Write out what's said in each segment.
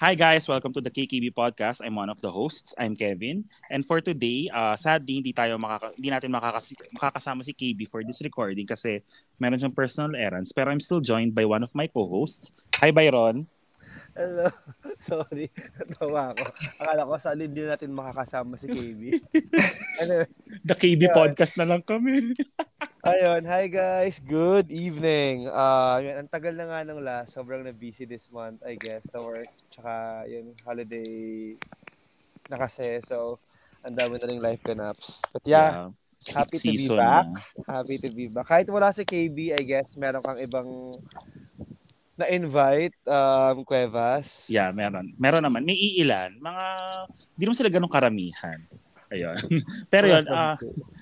Hi guys, welcome to the KKB podcast. I'm one of the hosts. I'm Kevin. And for today, uh, sadly hindi tayo makaka- hindi natin makakas- makakasama si KB for this recording kasi meron siyang personal errands. Pero I'm still joined by one of my co-hosts. Hi Byron. Hello. Sorry. Natawa ako. Akala ko sa din natin makakasama si KB. ano, The KB Yeah. podcast na lang kami. ayun. Hi guys. Good evening. Uh, yun, ang tagal na nga ng last. Sobrang na busy this month, I guess, sa work. Tsaka, yun, holiday na kasi. So, ang dami na rin life ganaps. But yeah, happy to be back. na. Happy to be back. Kahit wala si KB, I guess, meron kang ibang na-invite, um, Cuevas. Yeah, meron. Meron naman. May iilan. Mga, di naman sila ganun karamihan. Ayun. Pero yun, ah,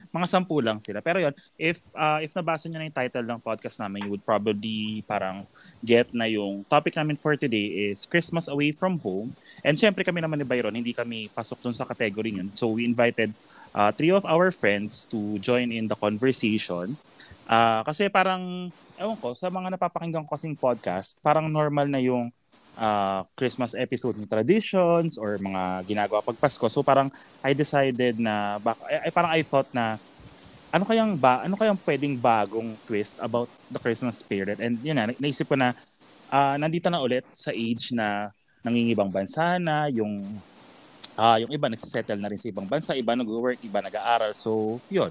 mga sampu lang sila. Pero yun, if uh, if nabasa niyo na yung title ng podcast namin, you would probably parang get na yung topic namin for today is Christmas Away from Home. And syempre kami naman ni Byron, hindi kami pasok dun sa category yun. So we invited uh, three of our friends to join in the conversation. Ah, kasi parang, ewan ko, sa mga napapakinggan ko kasing podcast, parang normal na yung ah, Christmas episode ng traditions or mga ginagawa pag Pasko. So parang I decided na bak ay, parang I thought na ano kayang ba ano kayang pwedeng bagong twist about the Christmas spirit and yun na naisip ko na ah, nandito na ulit sa age na nangingibang bansa na yung ah yung iba nagsisettle na rin sa ibang bansa, iba nag-work, iba nag-aaral. So, yun.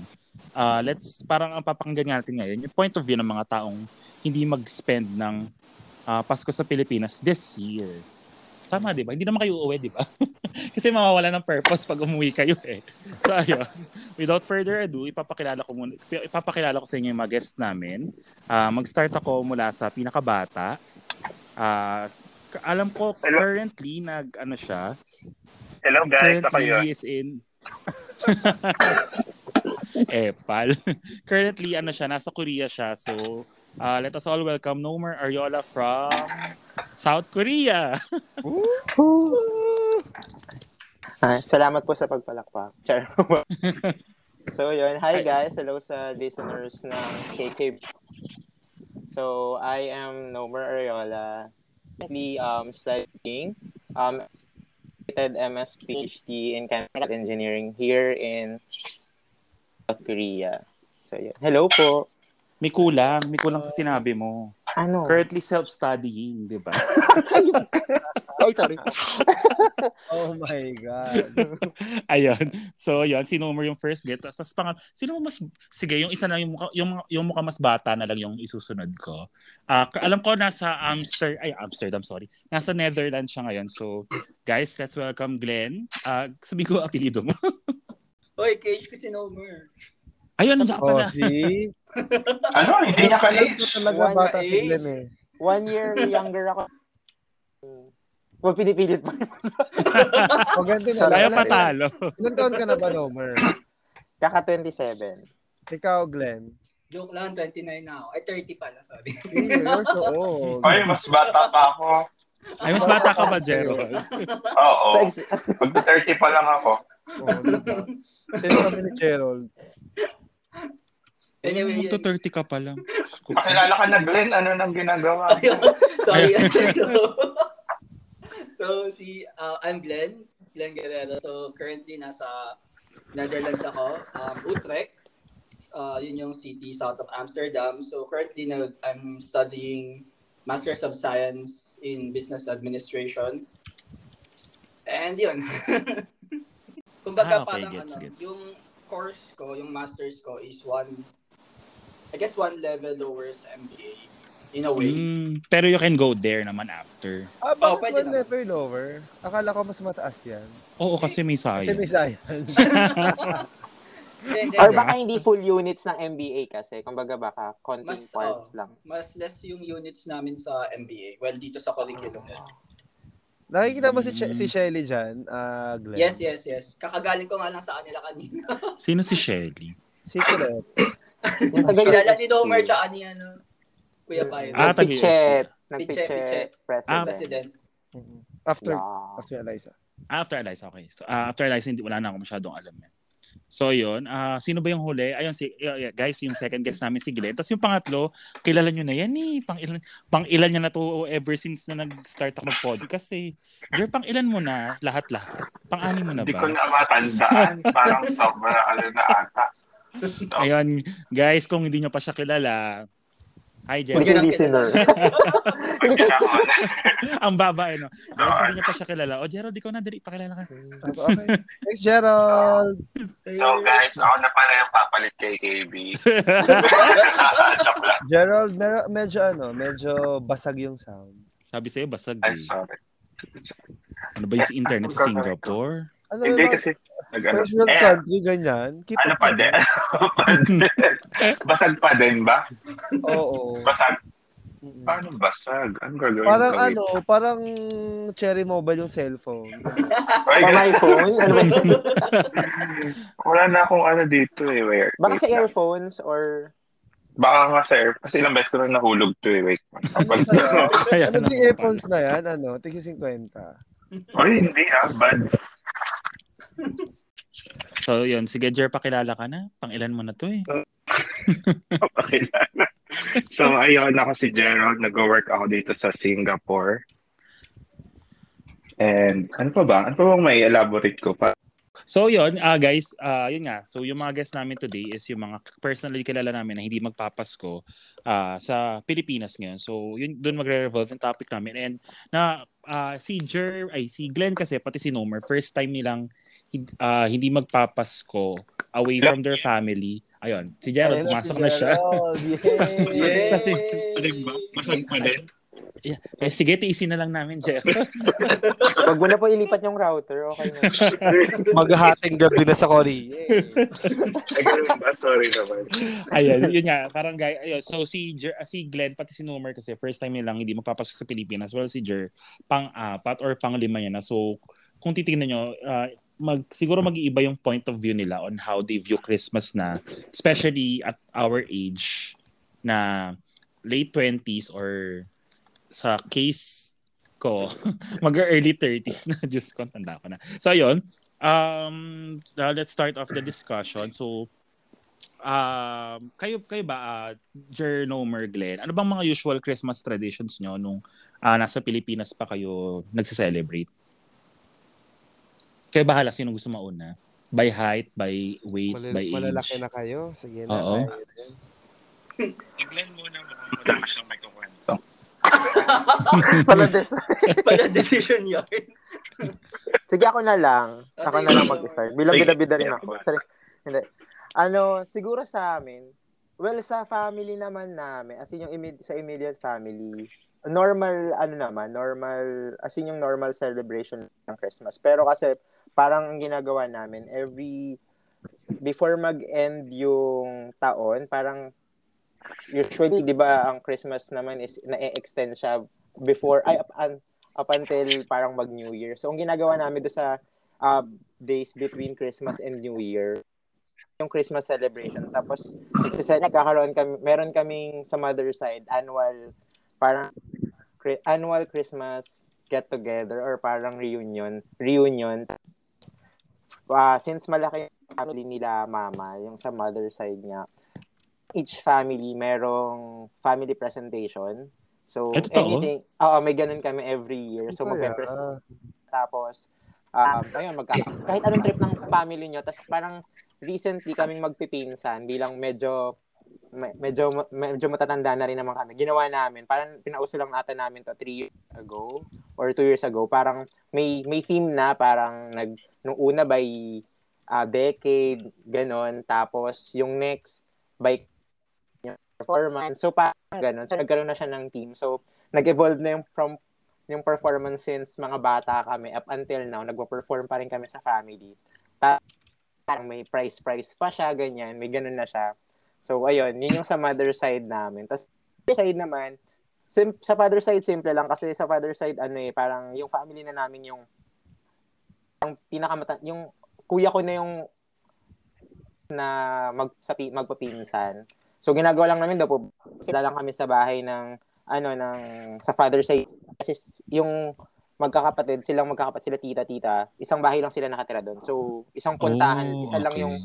Ah, let's parang ang papakinggan natin ngayon yung point of view ng mga taong hindi mag-spend ng ah, Pasko sa Pilipinas this year. Tama, di ba? Hindi naman kayo uuwi, di ba? Kasi mawawala ng purpose pag umuwi kayo eh. So, ayun. Without further ado, ipapakilala ko muna, ipapakilala ko sa inyo yung mga guest namin. Ah, mag-start ako mula sa pinakabata. K- alam ko currently nag ano siya, Hello guys, ako currently yun. he is in eh, pal. currently, ano siya, nasa Korea siya. So, uh, let us all welcome Nomer Ariola from South Korea. Ah, salamat po sa pagpalakpak. Char. so yun, hi guys, hello sa listeners ng KK. So I am Nomer Ariola, currently um, studying um, MS PhD in chemical engineering here in South Korea. So yun, hello po. May kulang, may kulang sa sinabi mo. Ano? Currently self-studying, di ba? Ay, sorry. Oh my God. Ayun. So, yun, si Nomer yung first get. Tapos, tapos pang, sino mo mas, sige, yung isa na yung mukha, yung, yung mukha mas bata na lang yung isusunod ko. Ah, ka- alam ko nasa Amster, ay, Amsterdam, sorry. Nasa Netherlands siya ngayon. So, guys, let's welcome Glenn. Ah, sabihin ko apelido mo. Hoy, cage ko si Nomer. Ayun, Oh, pala. see? Ano? Hindi niya ko talaga One bata si. Glenn eh. One year younger ako. Huwag pinipilit pa. O ganito na lang. Ayaw patalo. Ilan taon ka na ba, Nomer? Kaka 27. Ikaw, Glenn. Joke lang, 29 na ako. Ay, 30 pala, sorry. Hey, you're so old. Ay, mas bata pa ako. Ay, mas bata ka ba, Gerald? Oo. Ex- Mag-30 pa lang ako. Oh, diba? Sino kami ni Gerald? Anyway, Magto yun. 30 ka pa lang. Pakilala ka na, Glenn. Ano nang ginagawa? Sorry. so, so, si, uh, I'm Glenn. Glenn Guerrero. So, currently nasa Netherlands ako. Um, Utrecht. Uh, yun yung city south of Amsterdam. So, currently nag, I'm studying Masters of Science in Business Administration. And yun. Ah, Kumbaga okay, parang gets, ano, gets. yung course ko, yung masters ko is one, I guess one level lower sa MBA in a way. Mm, pero you can go there naman after. Ah, Oh, bakit pwede one naman. level lower? Akala ko mas mataas yan. Oo, kasi may Kasi may science. science. Or baka hindi full units ng MBA kasi. Kumbaga baka konting Mas, parts oh. lang. Mas less yung units namin sa MBA. Well, dito sa curriculum. Nakikita mo si, She- si Shelly dyan, ah, Glenn? Yes, yes, yes. Kakagaling ko nga lang sa kanila kanina. Sino si Shelly? Secret. Yung Kilala ni. Domer tsaka ni ano, Kuya Payo. Ah, taga Nagpichet. Pichet, Nagpichet. pichet. Ah, President. President. Mhm. After, Yeah. after Eliza. After Eliza, okay. So, ah, after Eliza, hindi, wala na ako masyadong alam yan. So yun, ah sino ba yung huli? Ayun si yeah, guys, yung second guest namin si Glenn. Tapos yung pangatlo, kilala nyo na yan eh. Pang ilan, pang ilan niya na to ever since na nag-start ako mag-podcast eh. Jer, pang ilan mo na lahat-lahat? Pang anim mo na Hindi ko ba? na matandaan. Parang sobra ano na ata. Ayun, guys, kung hindi nyo pa siya kilala, Hi, Jer. Hindi listener. Ang baba, eh, no? Guys, hindi nyo pa siya kilala. O, Gerald, ikaw na, dali, pakilala ka. Okay. Thanks, Gerald. So guys, ako na pala yung papalit kay KB. Gerald, mer- medyo ano, medyo basag yung sound. Sabi sa'yo, basag Ay, eh. sorry. Ano ba yung internet sa Singapore? Ano Hindi naman, kasi, nag-ano. first world Eh, country, ganyan. Keep ano pa din? Ano? Basag pa din ba? Oo. Basag? Paano basag? Ano gagawin Parang ko? ano, parang cherry mobile yung cellphone. Ay, iPhone? Ano ba? Wala na akong ano dito eh. Wait, Baka wait sa lang. earphones or... Baka nga sa air. Kasi ilang beses ko na nahulog to eh. Wait. Ano na yung earphones na yan? Ano? Tigsi 50. Ay, hindi ah. Bad. So, yun. Sige, Jer, pakilala ka na. Pang ilan mo na to eh. Pakilala. so, ayun ako si Gerald. Nag-work ako dito sa Singapore. And ano pa ba? Ano pa bang may elaborate ko pa? So, yun. ah guys, ah yun nga. So, yung mga guests namin today is yung mga personally kilala namin na hindi magpapasko ah sa Pilipinas ngayon. So, yun doon magre-revolve yung topic namin. And na ah, si Jer, ay si Glenn kasi pati si Nomer, first time nilang ah, hindi magpapasko away from their family. Ayun, si Gerald, pumasok si na siya. Yay! Kasi- Masag pa din? Eh, sige, tiisin na lang namin, Jer. Wag mo na po ilipat yung router. Okay na. Maghahating gabi na sa Korea. Ay, ganun ba? Sorry naman. Ayun, yun nga, parang guy, ayun, so si Jer, ah, si Glenn pati si Nomer kasi first time nilang hindi magpapasok sa Pilipinas. Well, si Jer pang-apat or pang-lima niya na. So, kung titingnan nyo, ah, mag, siguro mag-iiba yung point of view nila on how they view Christmas na, especially at our age na late 20s or sa case ko, mag-early 30s na. Diyos ko, tanda ko na. So, ayun. Um, uh, let's start off the discussion. So, um, kayo, kayo ba, uh, Jernomer Glenn, ano bang mga usual Christmas traditions nyo nung ah, nasa Pilipinas pa kayo nagse-celebrate? Kayo bahala, sino gusto mauna? By height, by weight, Malil- by age? malalaki na kayo. Sige na. Oo. Glenn muna. Madami siyang. Pala des. Pala decision yun. Sige, ako na lang. Ah, Ako sige. na lang mag-start. Bilang bida-bida rin ako. Sorry. Hindi. Ano, siguro sa amin, well, sa family naman namin, as in yung imme- sa immediate family, normal, ano naman, normal, as in yung normal celebration ng Christmas. Pero kasi, parang ang ginagawa namin, every, before mag-end yung taon, parang, usually, di ba, ang Christmas naman is, na-extend siya before, ay, up, up until parang mag-New Year. So, ang ginagawa namin do sa uh, days between Christmas and New Year, yung Christmas celebration. Tapos, nagkakaroon kami, meron kaming sa mother side, annual, parang, annual Christmas get together or parang reunion, reunion. Uh, since malaki yung family nila mama, yung sa mother side niya, each family merong family presentation. So, Eh, totoo? anything, oo, may ganun kami every year. So, magpe-present tapos, um, ayun, magka, kahit anong trip ng family nyo, tapos parang recently kaming magpipinsan bilang medyo me- medyo medyo matatanda na rin naman kami. Ginawa namin, parang pinauso lang ata namin to three years ago or two years ago. Parang may may theme na parang nag nung una by uh, decade, ganon. Tapos yung next by performance. So parang ganon. So nagkaroon na siya ng team. So nag-evolve na yung from yung performance since mga bata kami up until now, nagpo-perform pa rin kami sa family. Parang may price-price pa siya, ganyan. May ganun na siya. So, ayun, yun yung sa mother side namin. Tapos, father side naman, sim- sa father side, simple lang. Kasi sa father side, ano eh, parang yung family na namin yung ang pinakamata, yung kuya ko na yung na mag, sa, pi- magpapinsan. So, ginagawa lang namin daw po, sila lang kami sa bahay ng, ano, ng, sa father side. Kasi yung magkakapatid, silang magkakapatid, sila tita-tita, isang bahay lang sila nakatira doon. So, isang puntahan, Oh, isa lang okay. yung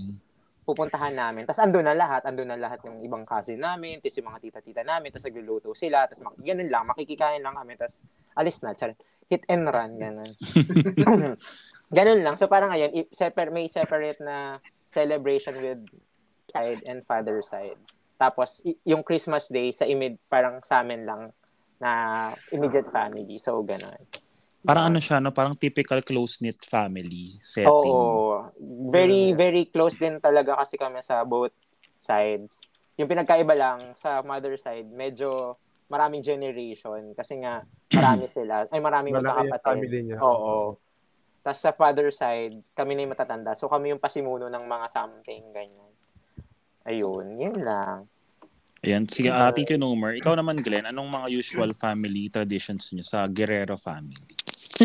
pupuntahan namin. Tapos andun na lahat, andun na lahat ng ibang cousin namin, tapos yung mga tita-tita namin, tapos nagluluto sila, tapos mak- ganun lang, makikikain lang kami, tapos alis na, char. Hit and run, ganun. ganun lang. So parang ngayon, i- separ- may separate na celebration with side and father side. Tapos yung Christmas day sa imid parang sa amin lang na immediate family. So ganun. Parang ano siya, no? Parang typical close-knit family setting. Oo. Very, very close din talaga kasi kami sa both sides. Yung pinagkaiba lang sa mother side, medyo maraming generation kasi nga marami sila. Ay, maraming Malaki magkakapatid. family niya. Oo. Tapos sa father side, kami na yung matatanda. So kami yung pasimuno ng mga something, ganyan. Ayun, yun lang. Ayan, sige, uh, you, Nomer. Ikaw naman, Glenn, anong mga usual family traditions niyo sa Guerrero family?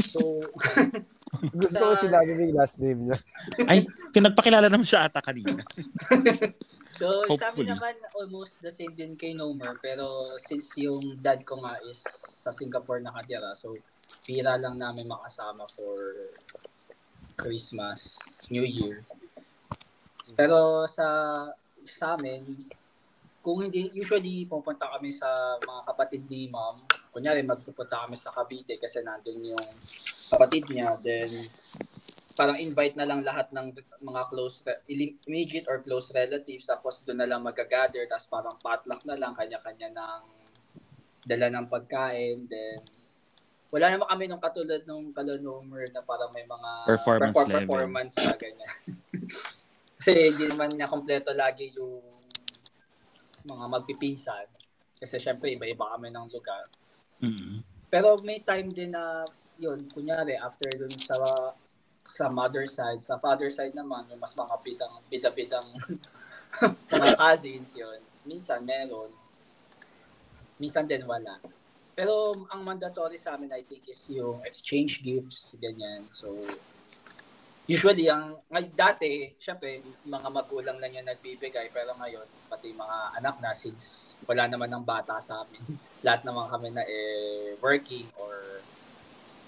So, Gusto ko sinabi yung last name niya. Ay, pinagpakilala naman siya ata kanina. so sa Hopefully. amin naman almost the same din kay Nomer. Pero since yung dad ko nga is sa Singapore nakatira, so pira lang namin makasama for Christmas, New Year. Pero sa sa amin, kung hindi, usually pupunta kami sa mga kapatid ni mom. Kunyari, magpupunta kami sa Cavite kasi nandun yung kapatid niya. Then, parang invite na lang lahat ng mga close, immediate or close relatives. Tapos doon na lang mag-gather. Tapos parang potluck na lang, kanya-kanya ng dala ng pagkain. Then, wala naman kami nung katulad nung Kalanomer na parang may mga Performance perform- level. performance na ganyan. Kasi hindi naman niya kompleto lagi yung mga magpipinsan. Kasi syempre iba-iba kami ng lugar. Mm. Pero may time din na yun, kunyari after dun sa sa mother side, sa father side naman, yung mas mga bidang bida-bidang mga cousins yun. Minsan meron. Minsan din wala. Pero ang mandatory sa amin I think is yung exchange gifts, ganyan. So usually ang ngay dati, syempre mga magulang lang yung nagbibigay pero ngayon pati mga anak na since wala naman ng bata sa amin lahat naman kami na eh, working or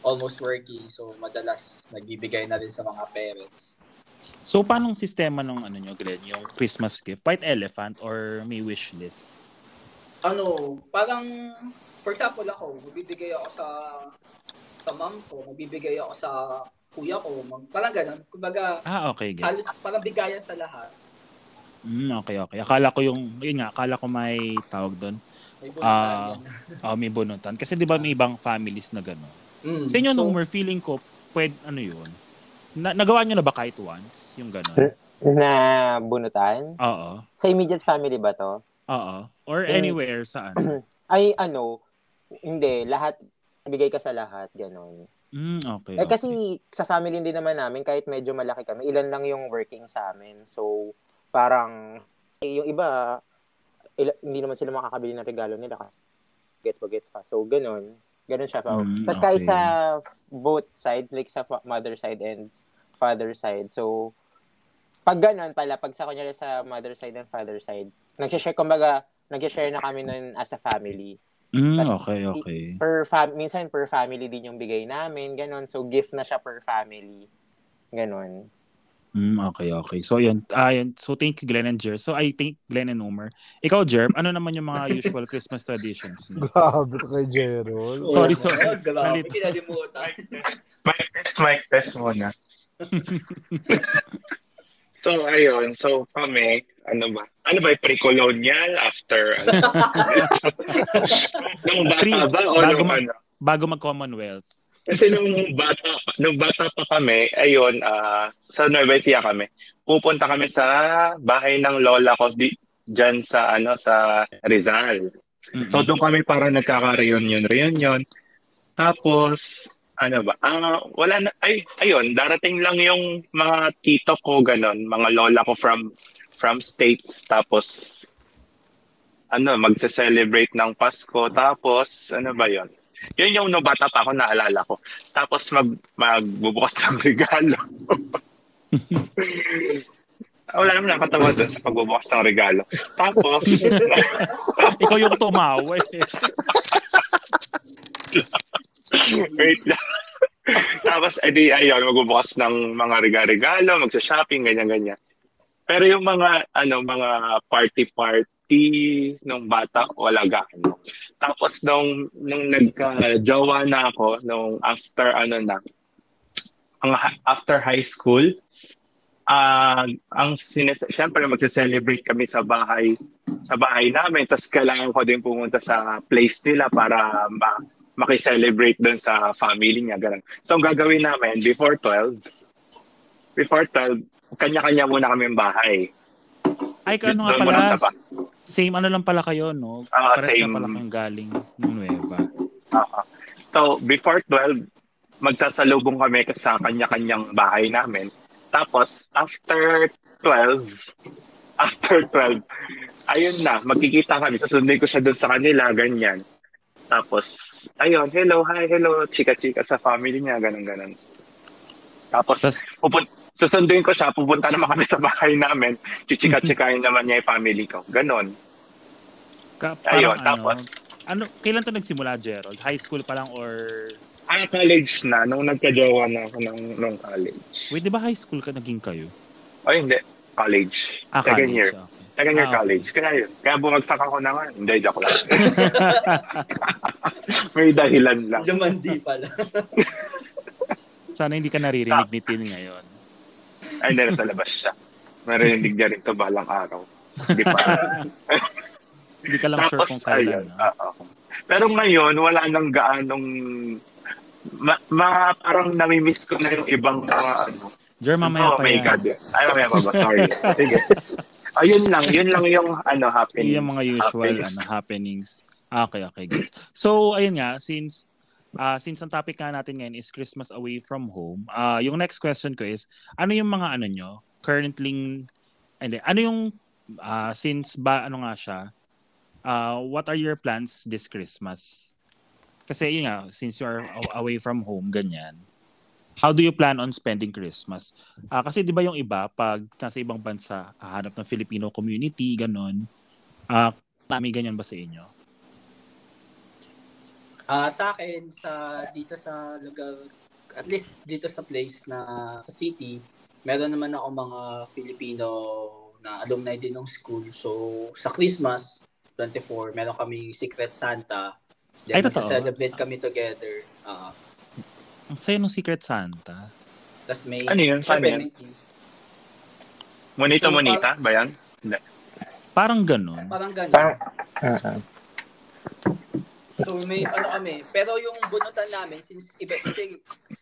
almost working. So, madalas nagbibigay na rin sa mga parents. So, paanong sistema ng ano nyo, Glenn? Yung Christmas gift? White elephant or may wish list? Ano, parang, for example ako, magbibigay ako sa sa mom ko, magbibigay ako sa kuya ko, parang ganun. Kumbaga, Ah, okay, halos guys. parang bigayan sa lahat. Mm, okay, okay. Akala ko yung, yun nga, akala ko may tawag doon. May Ah. bunutan Oh, may bunutan. Kasi di ba may ibang families na gano'n? Mm, Sa inyo, so, Nomer, feeling ko, pwede, ano yun? Na, nagawa nyo na ba kahit once? Yung gano'n? Na bunutan? Oo. Sa immediate family ba to? Oo. Or anywhere saan? Ay, ano, hindi, lahat, bigay ka sa lahat, gano'n. Mm, okay. Eh okay. kasi sa family din naman namin, kahit medyo malaki kami, ilan lang yung working sa amin. So, parang, eh, yung iba, ila- hindi naman sila makakabili ng regalo nila. Gets pa, gets pa. So, ganun. Ganun siya. So, Mm, Tapos kahit okay. sa both side, like sa mother side and father side. So, pag ganun pala, pag sa kunyari sa mother side and father side, nag-share, kumbaga, nag-share na kami nun as a family. Mm, tas- okay, okay. Per fam- minsan per family din yung bigay namin, ganun. So, gift na siya per family. Ganun. Mm, okay, okay. So, yun. Ah, yun. So, thank you, Glenn and Jer. So, I think Glenn and Omer. Ikaw, Jer, ano naman yung mga usual Christmas traditions mo? Grabe ka kay oh, Sorry, sorry. oh, grabe, Nalito. kinalimutan. Mic test, mic test muna. so, ayun. So, kami, ano ba? Ano ba, pre-colonial after, ano? nung bata Pre- ba? O bago nung mag- ano? Bago mag-Commonwealth. Kasi nung bata, nung bata pa kami, ayun, ah, sa Nueva Ecija kami. Pupunta kami sa bahay ng lola ko di, dyan sa, ano, sa Rizal. Mm-mm. So, doon kami para nagkaka-reunion, reunion. Tapos, ano ba? Ah, wala na, ay, ayun, darating lang yung mga tito ko, ganon, mga lola ko from, from States. Tapos, ano, magse-celebrate ng Pasko. Tapos, ano ba yon Yun yung no bata pa ako, naalala ko. Tapos, mag, magbubukas ng regalo. Wala naman nakatawa doon sa pagbubukas ng regalo. Tapos, Ikaw yung tumawa eh. Wait lang. Tapos, edi, ayun, magbubukas ng mga regalo-regalo, magsa-shopping, ganyan-ganyan. Pero yung mga, ano, mga party-party nung bata, wala gaano. Tapos, nung, nung nagka-jowa na ako, nung after, ano na, ang after high school, ah ang sines- syempre magse-celebrate kami sa bahay sa bahay namin tapos kailangan ko din pumunta sa place nila para ma- makiselebrate doon sa family niya ganun. So ang gagawin namin before 12 before 12 kanya-kanya muna kami bahay. Ay, ano nga pala, same ano lang pala kayo, no? Ah, Pares same. pala kang galing ng Nueva. Oo. So, before 12, magsasalubong kami sa kanya-kanyang bahay namin. Tapos, after 12, after 12, ayun na, magkikita kami. Susundin ko siya doon sa kanila, ganyan. Tapos, ayun, hello, hi, hello, chika-chika sa family niya, ganun-ganun. Tapos, Tapos, pupun susunduin ko siya, pupunta naman kami sa bahay namin, chichika-chikain naman niya yung family ko. Ganon. ka, Ayun, parang tapos, ano, ano, kailan to nagsimula, Gerald? High school pa lang or... ah, college na, nung nagka-jowa na ako nung, nung college. Wait, di ba high school ka naging kayo? O hindi, college. Ah, Second college, year. okay. Second year Ah, okay. college. Kaya yun. Kaya bumagsak ako na nga. Hindi, joke lang. May dahilan lang. Lumandi pala. Sana hindi ka naririnig ni Tin ngayon. Ay, hindi, nasa labas siya. Marinig niya rin ito balang araw. Hindi pa. Hindi ka lang sure kung kailan. ayun, oo. Pero ngayon, wala nang gaanong ma, ma- parang namimiss ko na yung ibang mga ano. Jer, mamaya oh pa my yan. God. Ay, mamaya pa ba? Sorry. Sige. Ayun lang. Yun lang yung ano, happening. Yung mga usual ano, happenings. Ah, Okay, okay, gets. So, ayun nga, since ah since ang topic nga natin ngayon is Christmas away from home, ah yung next question ko is, ano yung mga ano nyo, currently, hindi, ano yung, ah since ba, ano nga siya, ah what are your plans this Christmas? Kasi yun nga, since you are away from home, ganyan, how do you plan on spending Christmas? Ah kasi di ba yung iba, pag nasa ibang bansa, hahanap ng Filipino community, ganon, ah may ganyan ba sa inyo? Ah, sa akin sa dito sa lugar at least dito sa place na sa city, meron naman ako mga Filipino na alumni din ng school. So sa Christmas 24, meron kaming Secret Santa. Ay, Then totoo? celebrate kami together. Ah, Ang saya ng Secret Santa. tas may Ano yun? Paano team. Monita, So, monita ba yan? Parang ganun. Parang ganun. Parang, uh, So may ano kami, pero yung bunutan namin since iba kasi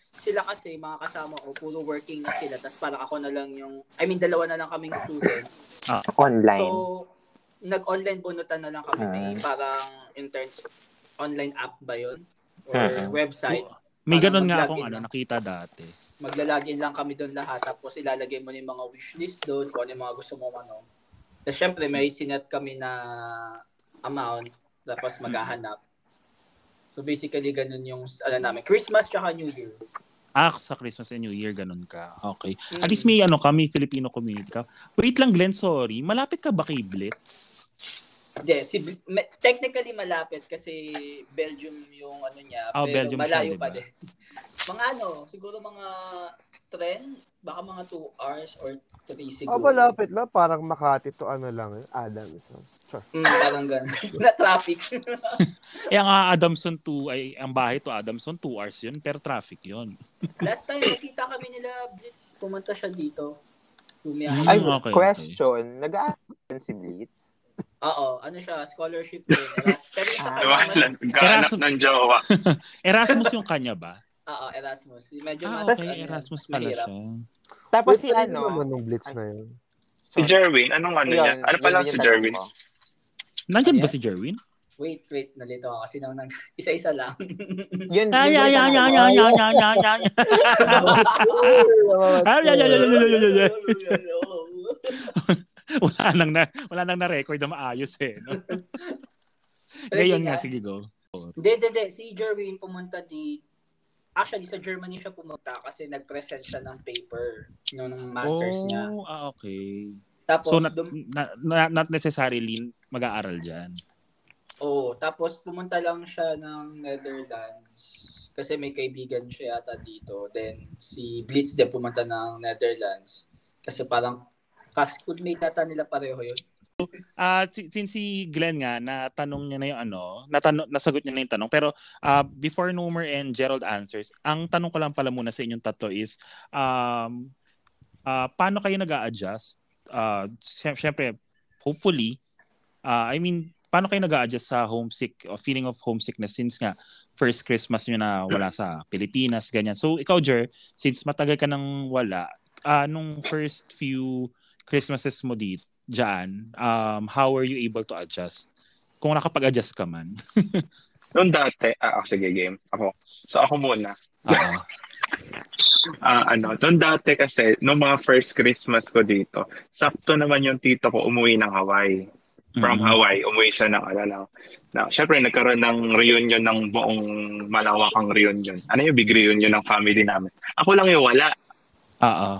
sila kasi mga kasama ko puro working na sila tapos parang ako na lang yung I mean dalawa na lang kaming student. online. So nag-online bunutan na lang kami Ah. parang intern online app ba 'yon or Ah. website. May ganun nga akong ano, nakita dati. Maglalagin lang kami doon lahat tapos ilalagay mo na yung mga wishlist doon kung ano yung mga gusto mo ano. Tapos syempre may sinet kami na amount tapos maghahanap. So basically ganun yung ano namin. Christmas tsaka New Year. Ah, sa Christmas and New Year, ganun ka. Okay. At least may ano kami, Filipino community ka. Wait lang, Glenn, sorry. Malapit ka ba kay Blitz? Hindi, si, me- technically malapit kasi Belgium yung ano niya. Oh, pero Belgium siya, malayo diba? pa din. mga ano, siguro mga trend, baka mga 2 hours or 3 siguro. Ah, malapit lang. Parang Makati to ano lang. eh, Adams. Sure. Mm, parang ganun. na traffic. Eh, ang ah, Adamson 2, ay, ang bahay to Adamson, 2 hours yun, pero traffic yun. Last time nakita kami nila Blitz, pumunta siya dito. Lumiyahan. Ay, Mm, okay, question. Nag-aaral si Blitz? Oo, ano siya, scholarship din. Eras- Pero yung sa Ah. mas, Erasmus- ng jowa. Erasmus yung kanya ba? oo, Erasmus. Medyo Ah, mas, okay. ano, Erasmus pala mahirap. siya. Tapos Wait, si kanino ano? naman nung Blitz na yun? Si Jerwin, anong ano niya? Ano pala yun si yung Jerwin? Ano ba si Jerwin? Wait, wait, nalito ako kasi nang isa-isa lang. Yun, Ay, ay, yung ay, ay, ay, ay, ay, ay, ay. Ay, ay, ay, Wala nang na, wala nang na-record na maayos eh. No? Ngayon nga, sige go. Hindi, hindi, hindi. Si Jerwin pumunta di... Actually, sa Germany siya pumunta kasi nag-present siya ng paper no, ng masters niya. Oh, ah, okay. Tapos, So, not, dum- na, na- not necessarily mag-aaral dyan. oh, tapos pumunta lang siya ng Netherlands kasi may kaibigan siya yata dito. Then si Blitz din pumunta ng Netherlands. Kasi parang ka-schoolmate yata nila pareho yun. Si- since si Glenn nga natanong niya na yung ano, natanong nasagot niya na yung tanong pero ah, before Nomer and Gerald answers, ang tanong ko lang pala muna sa inyong tatlo is um ah, paano kayo nag-a-adjust? Ah, sy- syempre hopefully ah, I mean paano kayo nag-a-adjust sa homesick or feeling of homesickness since nga first Christmas nyo na wala sa Pilipinas ganyan. So ikaw Jer, since matagal ka nang wala, ah, nung first few Christmases mo dito dyan, um, how were you able to adjust? Kung nakapag-adjust ka man. Noong dati, ah, oh, sige, game. Ako. So ako muna. Ah, ano, noong dati kasi, noong mga first Christmas ko dito, sakto naman yung tito ko umuwi ng Hawaii. From Mhm. Hawaii, umuwi siya ng, ano lang, na, syempre, nagkaroon ng reunion ng buong malawakang reunion. Ano yung big reunion ng family namin? Ako lang yung wala. Oo.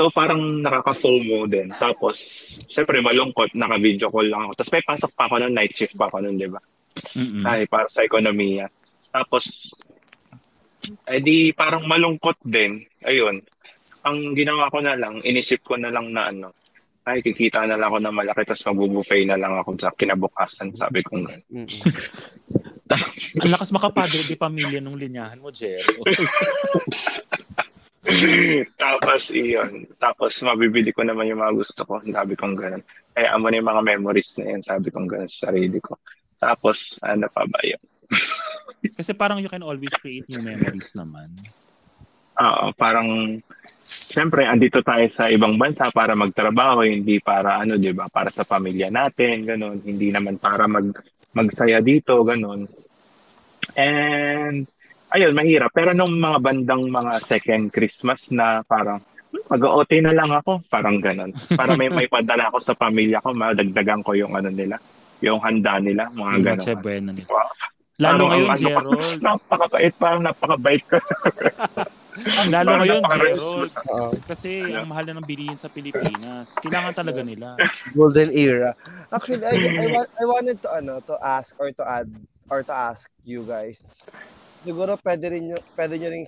So parang nakaka-FOMO din. Tapos, syempre malungkot, naka-video call lang ako. Tapos may pasok pa ako ng night shift pa ako nun, di ba? Ay, para sa ekonomiya. Tapos, eh di parang malungkot din. Ayun. Ang ginawa ko na lang, inisip ko na lang na ano, ay, kikita na lang ako ng malaki, tapos magbubuffet na lang ako sa kinabukasan, sabi ko nga. Mm-mm. Ang lakas makapadre di pamilya nung linyahan mo, Jer. tapos, iyon. Tapos, mabibili ko naman yung mga gusto ko. Sabi kong ganun. Kaya mo na yung mga memories na yan. Sabi kong ganun sa sarili ko. Tapos, ano pa ba yun? Kasi parang you can always create new memories naman. Oo, parang Siyempre, andito tayo sa ibang bansa para magtrabaho, hindi para ano, 'di ba? Para sa pamilya natin, ganun. Hindi naman para mag magsaya dito, ganun. And ayun, mahirap. Pero nung mga bandang mga second Christmas na parang mag-OT na lang ako, parang ganun. Para may may padala ako sa pamilya ko, madagdagan ko yung ano nila, yung handa nila, mga Yung ganun. Che Buena nito. Wow. Lalo Parang ngayon, ano Gerald. Napakabait, parang napakabait ko. Lalo ngayon. Gerald. Oo. Kasi ang mahal na ng bilihin sa Pilipinas. Kailangan talaga nila. golden era. Actually, I, I, I wanted to ano to ask or to add or to ask you guys. Siguro pwede rin nyo, pwede nyo rin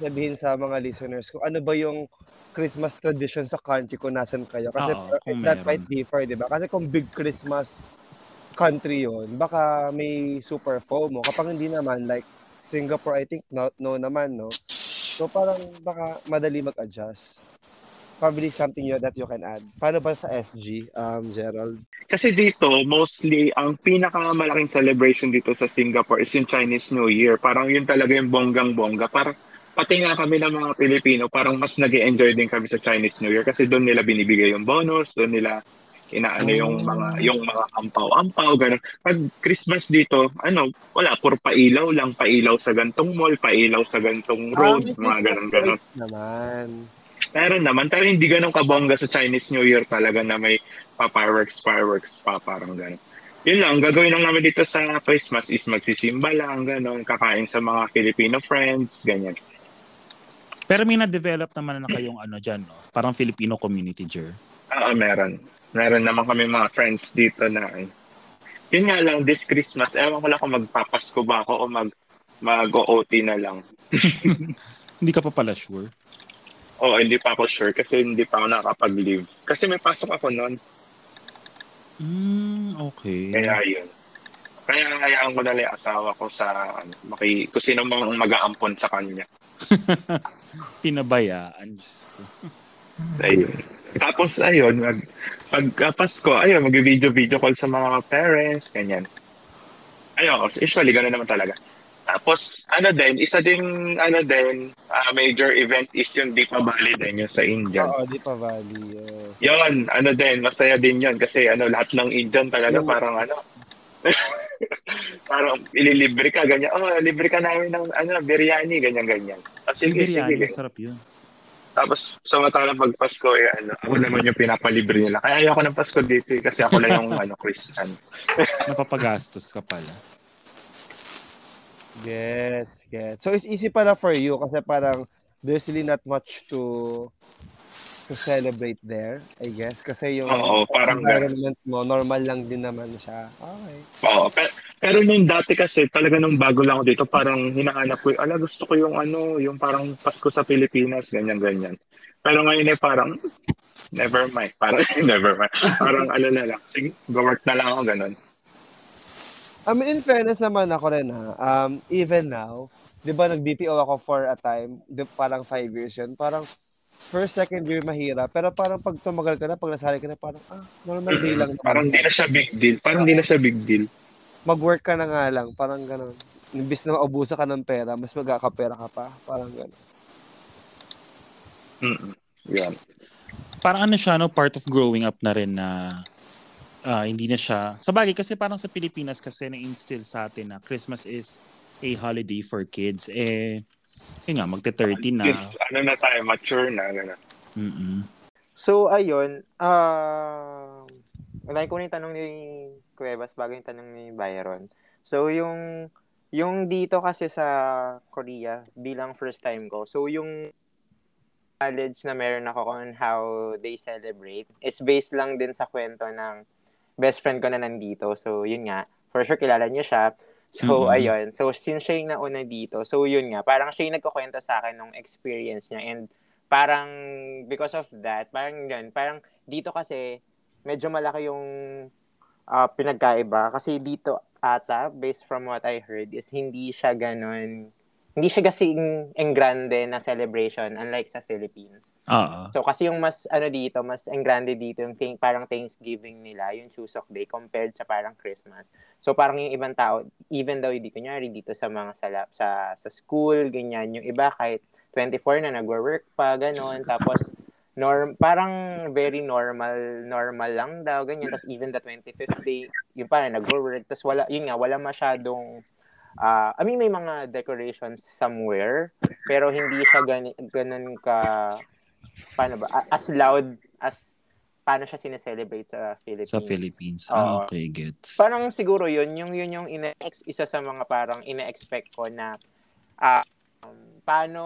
sabihin sa mga listeners kung ano ba yung Christmas tradition sa country kung nasan kayo. Kasi Oo, kung that meron. might differ, di ba? Kasi kung big Christmas country yon baka may super FOMO. Kapag hindi naman, like Singapore, I think, no, no naman, no? So parang baka madali mag-adjust. Probably something you, that you can add. Paano ba sa SG, um, Gerald? Kasi dito, mostly, ang pinakamalaking celebration dito sa Singapore is yung Chinese New Year. Parang yun talaga yung bonggang-bongga. Parang pati nga kami ng mga Pilipino, parang mas nag enjoy din kami sa Chinese New Year kasi doon nila binibigay yung bonus, doon nila inaano yung mga yung mga ampaw-ampaw ganun. Pag Christmas dito, ano, wala puro pailaw lang, pailaw sa gantong mall, pailaw sa gantong road, Ah, mga ganun ganun. Naman. Meron naman, pero hindi ganun kabongga sa Chinese New Year talaga na may pa fireworks, fireworks pa, parang ganun. Yun lang, gagawin lang namin dito sa Christmas is magsisimba lang, ganun, kakain sa mga Filipino friends, ganyan. Pero may na-develop naman na kayong ano dyan, no? Parang Filipino community, Jer. Oo, meron. Meron naman kami mga friends dito na, eh. yun nga lang, this Christmas, ewan ko lang kung magpapasko ba ako o mag mag-OT na lang. Hindi ka pa pala sure. Oo, hindi pa ako sure kasi hindi pa ako nakakapag-leave. Kasi may pasok ako noon. Hmm, okay. Kaya yun. Kaya hayaan ko na lang yung asawa ko sa ano, maki, kung sino mang mag-aampon sa kanya. Pinabayaan. Diyos ko. Ayun. Tapos ayun, mag, pag uh, Pasko, ayun, mag-video-video call sa mga parents, ganyan. Ayun, usually gano'n naman talaga. Tapos, ano din, isa ding, ano din, ah, major event is yung Deepavali din, yung sa Indian. Oo, di pa Valley. Yes. Yun, ano din, masaya din yun kasi ano, lahat ng Indian talaga Yung- parang ano, parang ililibre ka, ganyan. Oh, libre ka namin ng ano, biryani, ganyan-ganyan. Ah, Yung sige, sige, biryani, ganyan. masarap yun. Tapos, samantalang pag Pasko, eh, ano, ako naman yung pinapalibre nila. Kaya ayoko ng Pasko dito eh, kasi ako lang yung ano, Christian. Napapagastos ka pala. Gets, gets. So it's easy pala for you kasi parang there's really not much to to celebrate there, I guess. Kasi yung Oo, parang environment mo, normal lang din naman siya. Okay. Oo, pero, pero nung dati kasi, talaga nung bago lang ako dito, parang hinahanap ko, ala gusto ko yung ano, yung parang Pasko sa Pilipinas, ganyan, ganyan. Pero ngayon eh parang, never mind. Parang, never mind. Parang ano na lang, sige, go-work na lang ako, ganun. I mean, in fairness naman ako rin ha, um, even now, di ba nag-BPO ako for a time, di, parang five years yun, parang first, second year mahirap, pero parang pag tumagal ka na, pag nasali ka na, parang, ah, normal day lang. naman. Parang di na siya big deal. Parang di na siya big deal. Mag-work ka na nga lang, parang ganun. Imbis na maubusa ka ng pera, mas magkakapera ka pa, parang ganun. Mm-mm. Yan. Parang ano siya, no, part of growing up na rin na ah, hindi na siya. Sa bagay, kasi parang sa Pilipinas kasi na-instill sa atin na Christmas is a holiday for kids. Eh, yun nga, magte-30 na. Kids, ano na tayo, mature na, gano'n. Mm-mm. So, ayun. Uh, unahin ko na yung tanong ni Cuevas bago yung tanong ni Byron. So, yung yung dito kasi sa Korea, bilang first time ko, so yung knowledge na meron ako on how they celebrate is based lang din sa kwento ng best friend ko na nandito. So, yun nga. For sure, kilala niyo siya. So, Mhm. ayun. So, since siya yung nauna dito, so yun nga. Parang siya yung nagkukwento sa akin ng experience niya. And parang because of that, parang yun, parang dito kasi medyo malaki yung ah, pinagkaiba. Kasi dito ata, based from what I heard, is hindi siya ganun, hindi siya kasing engrande na celebration unlike sa Philippines. Oo. So kasi yung mas ano dito, mas engrande dito yung thing, parang Thanksgiving nila, yung Chuseok Day compared sa parang Christmas. So parang yung ibang tao, even though hindi kunyari dito sa mga sala, sa sa school, ganyan, yung iba kahit 24 na nagwo-work pa ganun, tapos norm parang very normal normal lang daw ganyan tapos even the 25th day yung parang nagwo-work tapos wala yun nga wala masyadong ah I mean may mga decorations somewhere pero hindi siya gani, ganun ka paano ba as loud as paano siya sineselebrate sa Philippines. Sa Philippines. Ah, okay, gets. Parang siguro yun, yung yun yung ine isa sa mga parang ine-expect ko na ah, um, paano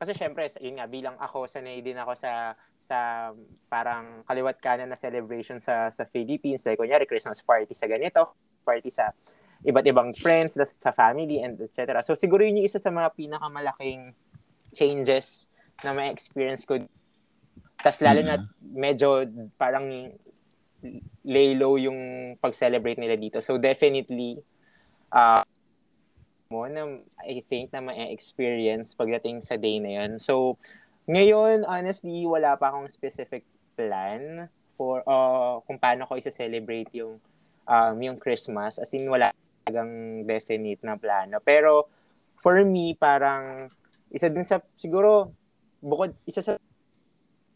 kasi syempre yun nga bilang ako sanay din ako sa sa parang kaliwat kanan na celebration sa sa Philippines like kunyari Christmas party sa ganito party sa iba't ibang friends tas sa family and etc. So siguro yun yung isa sa mga pinakamalaking changes na may experience ko tas lalo na medyo parang lay low yung pag-celebrate nila dito. So definitely uh, mo na I think na ma-experience pagdating sa day na yun. So ngayon honestly wala pa akong specific plan for uh, kung paano ko isa-celebrate yung um, yung Christmas. As in wala talagang definite na plano. Pero for me parang isa din sa siguro bukod isa sa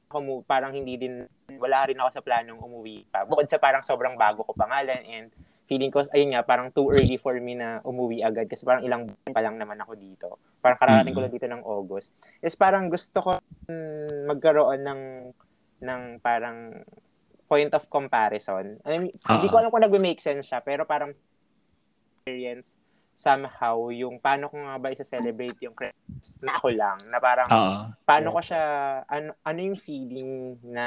ako parang hindi din wala rin ako sa planong umuwi pa. Bukod sa parang sobrang bago ko pangalan and feeling ko, ayun nga, parang too early for me na umuwi agad kasi parang ilang buwan pa lang naman ako dito. Parang kararating ko lang dito ng August. Is parang gusto ko mm, magkaroon ng ng parang point of comparison. I mean, hindi ko Ah. alam kung nag-make sense siya, pero parang experience somehow yung paano ko nga ba isa-celebrate yung Christmas na ako lang, na parang Oo. paano ko siya ano ano yung feeling na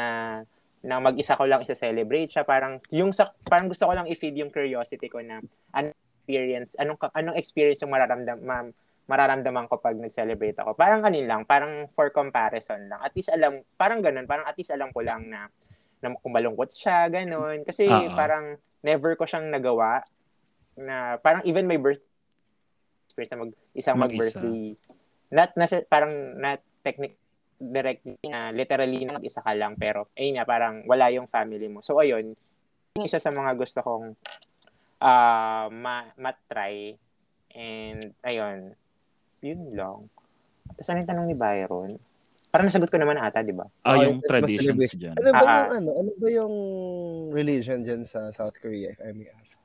na mag-isa ko lang i-celebrate siya? Parang yung sa, parang gusto ko lang i-feed yung curiosity ko na anong experience anong ka- anong experience yung mararamdam ma, mararamdaman ko pag nag-celebrate ako? Parang kanin lang parang for comparison lang. At least alam parang ganun parang at least alam ko lang na na kung malungkot siya ganun. Kasi Oo. parang never ko siyang nagawa na parang even my birth experience na mag isang Mag-isa. mag-birthday not na parang not technic directly na literally na mag-isa ka lang pero ayun nga parang wala yung family mo. So ayun, yung isa sa mga gusto kong ah ma matry and ayun, yun lang. Tapos ano yung tanong ni Byron? Parang nasagot ko naman ata, di ba? Ah, Oh, yung traditions dyan. Ano ba Ah, yung ano? Ano ba yung religion dyan sa South Korea, if I may ask?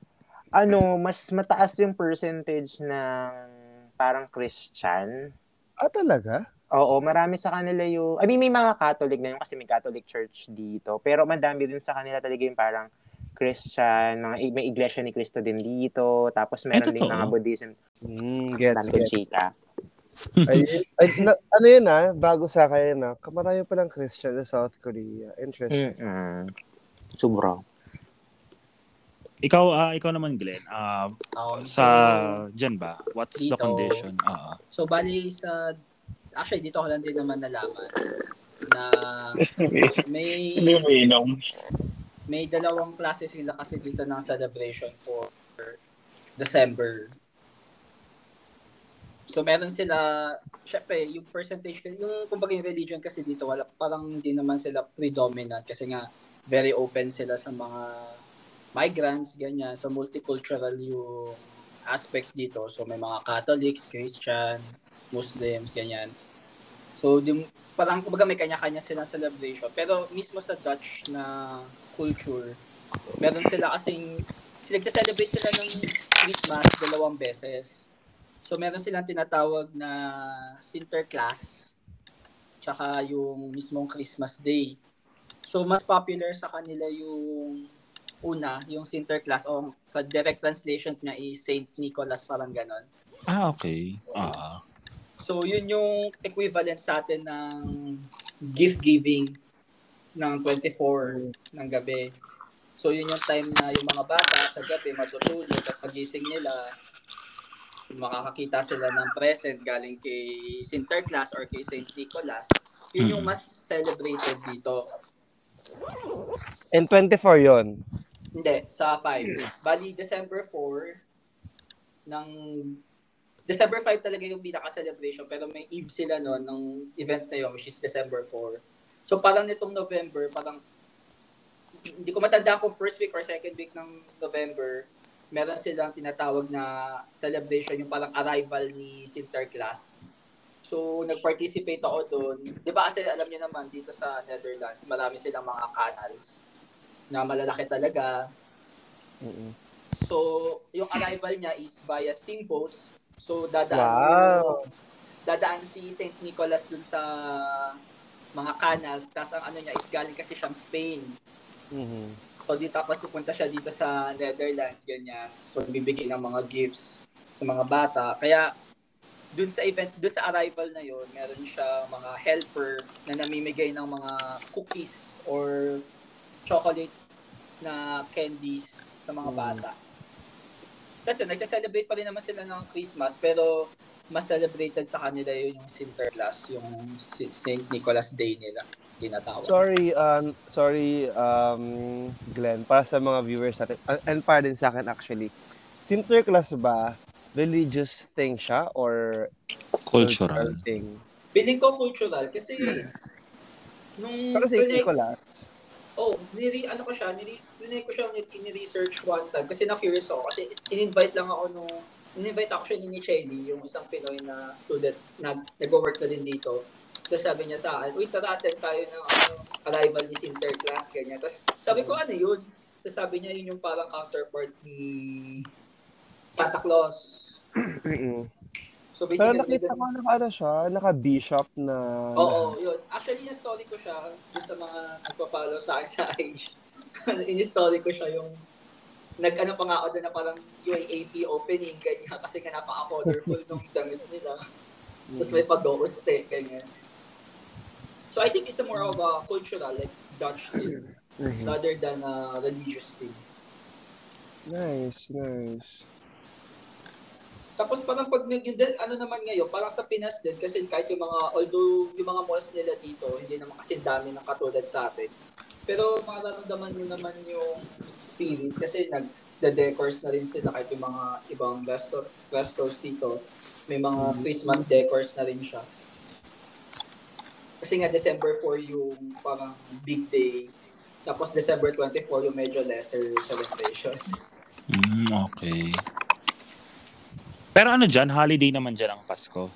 Ano, mas mataas yung percentage ng parang Christian. Ah, talaga? Oo, marami sa kanila yung... I mean, may mga Catholic na yun kasi may Catholic church dito. Pero madami din sa kanila talaga yung parang Christian, mga, may iglesia ni Cristo din dito. Tapos meron din totoo? mga Buddhism. Mm, gets, Dami din gets. chika. Ay, ay, na, ano yun ah, bago sa akin na, marami palang Christian sa South Korea. Interesting. Mm-mm. Sobra. Ikaw, ah, ikaw naman, Glenn. ah, Um, sa, so, dyan ba? What's the Dito. condition? Ah, so, bali sa, actually, dito ko lang din naman nalaman na may may dalawang klase sila kasi dito ng celebration for December. So meron sila, syempre, yung percentage, yung kumbaga yung religion kasi dito, wala, parang hindi naman sila predominant kasi nga very open sila sa mga migrants, ganyan. So multicultural yung aspects dito. So may mga Catholics, Christian, Muslims, ganyan. So yung, parang kumbaga may kanya-kanya silang celebration. Pero mismo sa Dutch na culture, meron sila kasing, sila celebrate sila ng Christmas dalawang beses. So meron silang tinatawag na Sinterklaas, tsaka yung mismong Christmas Day. So mas popular sa kanila yung una, yung Sinterklaas, o sa direct translation niya is Saint Nicholas, parang ganon. ah okay. Ah, So, yun yung equivalent sa atin ng gift giving ng 24 ng gabi. So, yun yung time na yung mga bata sa gabi matutulog at pagising nila, makakakita sila ng present galing kay Sinterklaas or kay Saint Nicholas. Yun yung Mm. mas celebrated dito. And 24 yon Hindi, sa 5. Bali, December 4, ng December 5 talaga yung pinaka-celebration, pero may eve sila no, ng event na yun, which is December 4. So parang nitong November, parang hindi ko matandaan kung first week or second week ng November, meron silang tinatawag na celebration, yung parang arrival ni Sinterklaas. So, nag-participate ako doon. Di ba kasi alam niyo naman, dito sa Netherlands, marami silang mga canals na malalaki talaga. So, yung arrival niya is via steamboats. So, dadaan Wow. dadaan si St. Nicholas dun sa mga canals. Tapos ang ano niya is galing kasi siyang Spain. Mhm. So, di tapos pupunta siya dito sa Netherlands, ganyan. So, bibigay ng mga gifts sa mga bata. Kaya, dun sa event, dun sa arrival na yon meron siya mga helper na namimigay ng mga cookies or chocolate na candies sa mga Mm. bata. Kasi nagsa-celebrate pa rin naman sila ng Christmas, pero mas celebrated sa kanila yun yung Sinterklaas, yung Saint Nicholas Day nila, tinatawag. Sorry, um, sorry, um, Glenn, para sa mga viewers natin, uh, and para din sa akin actually, Sinterklaas ba, religious thing siya or cultural. thing? Piling ko cultural kasi nung Pero si trinay- Nicholas, oh, niri, ano ko siya, niri, trinay ko siya ni-research one time kasi na-curious ako kasi in-invite lang ako nung in-invite ako siya ni Chelly, yung isang Pinoy na student na nag-work na din dito. Tapos sabi niya sa akin, uy, tara, attend tayo ng ano, arrival ni Sinterklaas, ganyan. Tapos sabi ko, ano yun? Tapos sabi niya, yun yung parang counterpart ni Santa Claus. mm So Pero basically, nakita ko naka ano siya, naka-bishop na... Oo, yun. Actually, in-story ko siya dun sa mga nagpa-follow sa akin sa IG. in-story ko siya yung nag-ano pa nga ako na parang UAAP opening, ganyan, kasi nga napaka-colorful nung damit nila. Tapos may pag-uste, ganyan. So I think it's a more of a cultural, like Dutch thing, Mhm. rather than a religious thing. Nice, nice. Tapos parang pag yung, ano naman ngayon, parang sa Pinas din, kasi kahit yung mga, although yung mga malls nila dito, hindi naman kasi dami ng katulad sa atin. Pero mararamdaman mo naman yung spirit kasi nag decors na rin sila kahit yung mga ibang resto, restos dito. May mga Christmas decors na rin siya. Kasi nga December 4 yung parang big day. Tapos December 24 yung medyo lesser celebration. Mm, okay. Pero ano dyan, holiday naman dyan ang Pasko?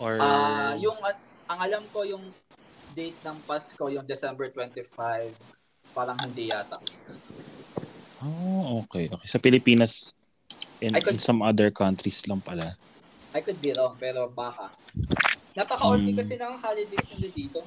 Or... Ah, yung ang alam ko yung date ng Pasko yung December 25, parang hindi yata. Oh, okay. Okay. Sa Pilipinas and I could- in some other countries lang pala. I could be wrong, pero baka. Napaka-only Hmm. kasi ng holidays nila dito.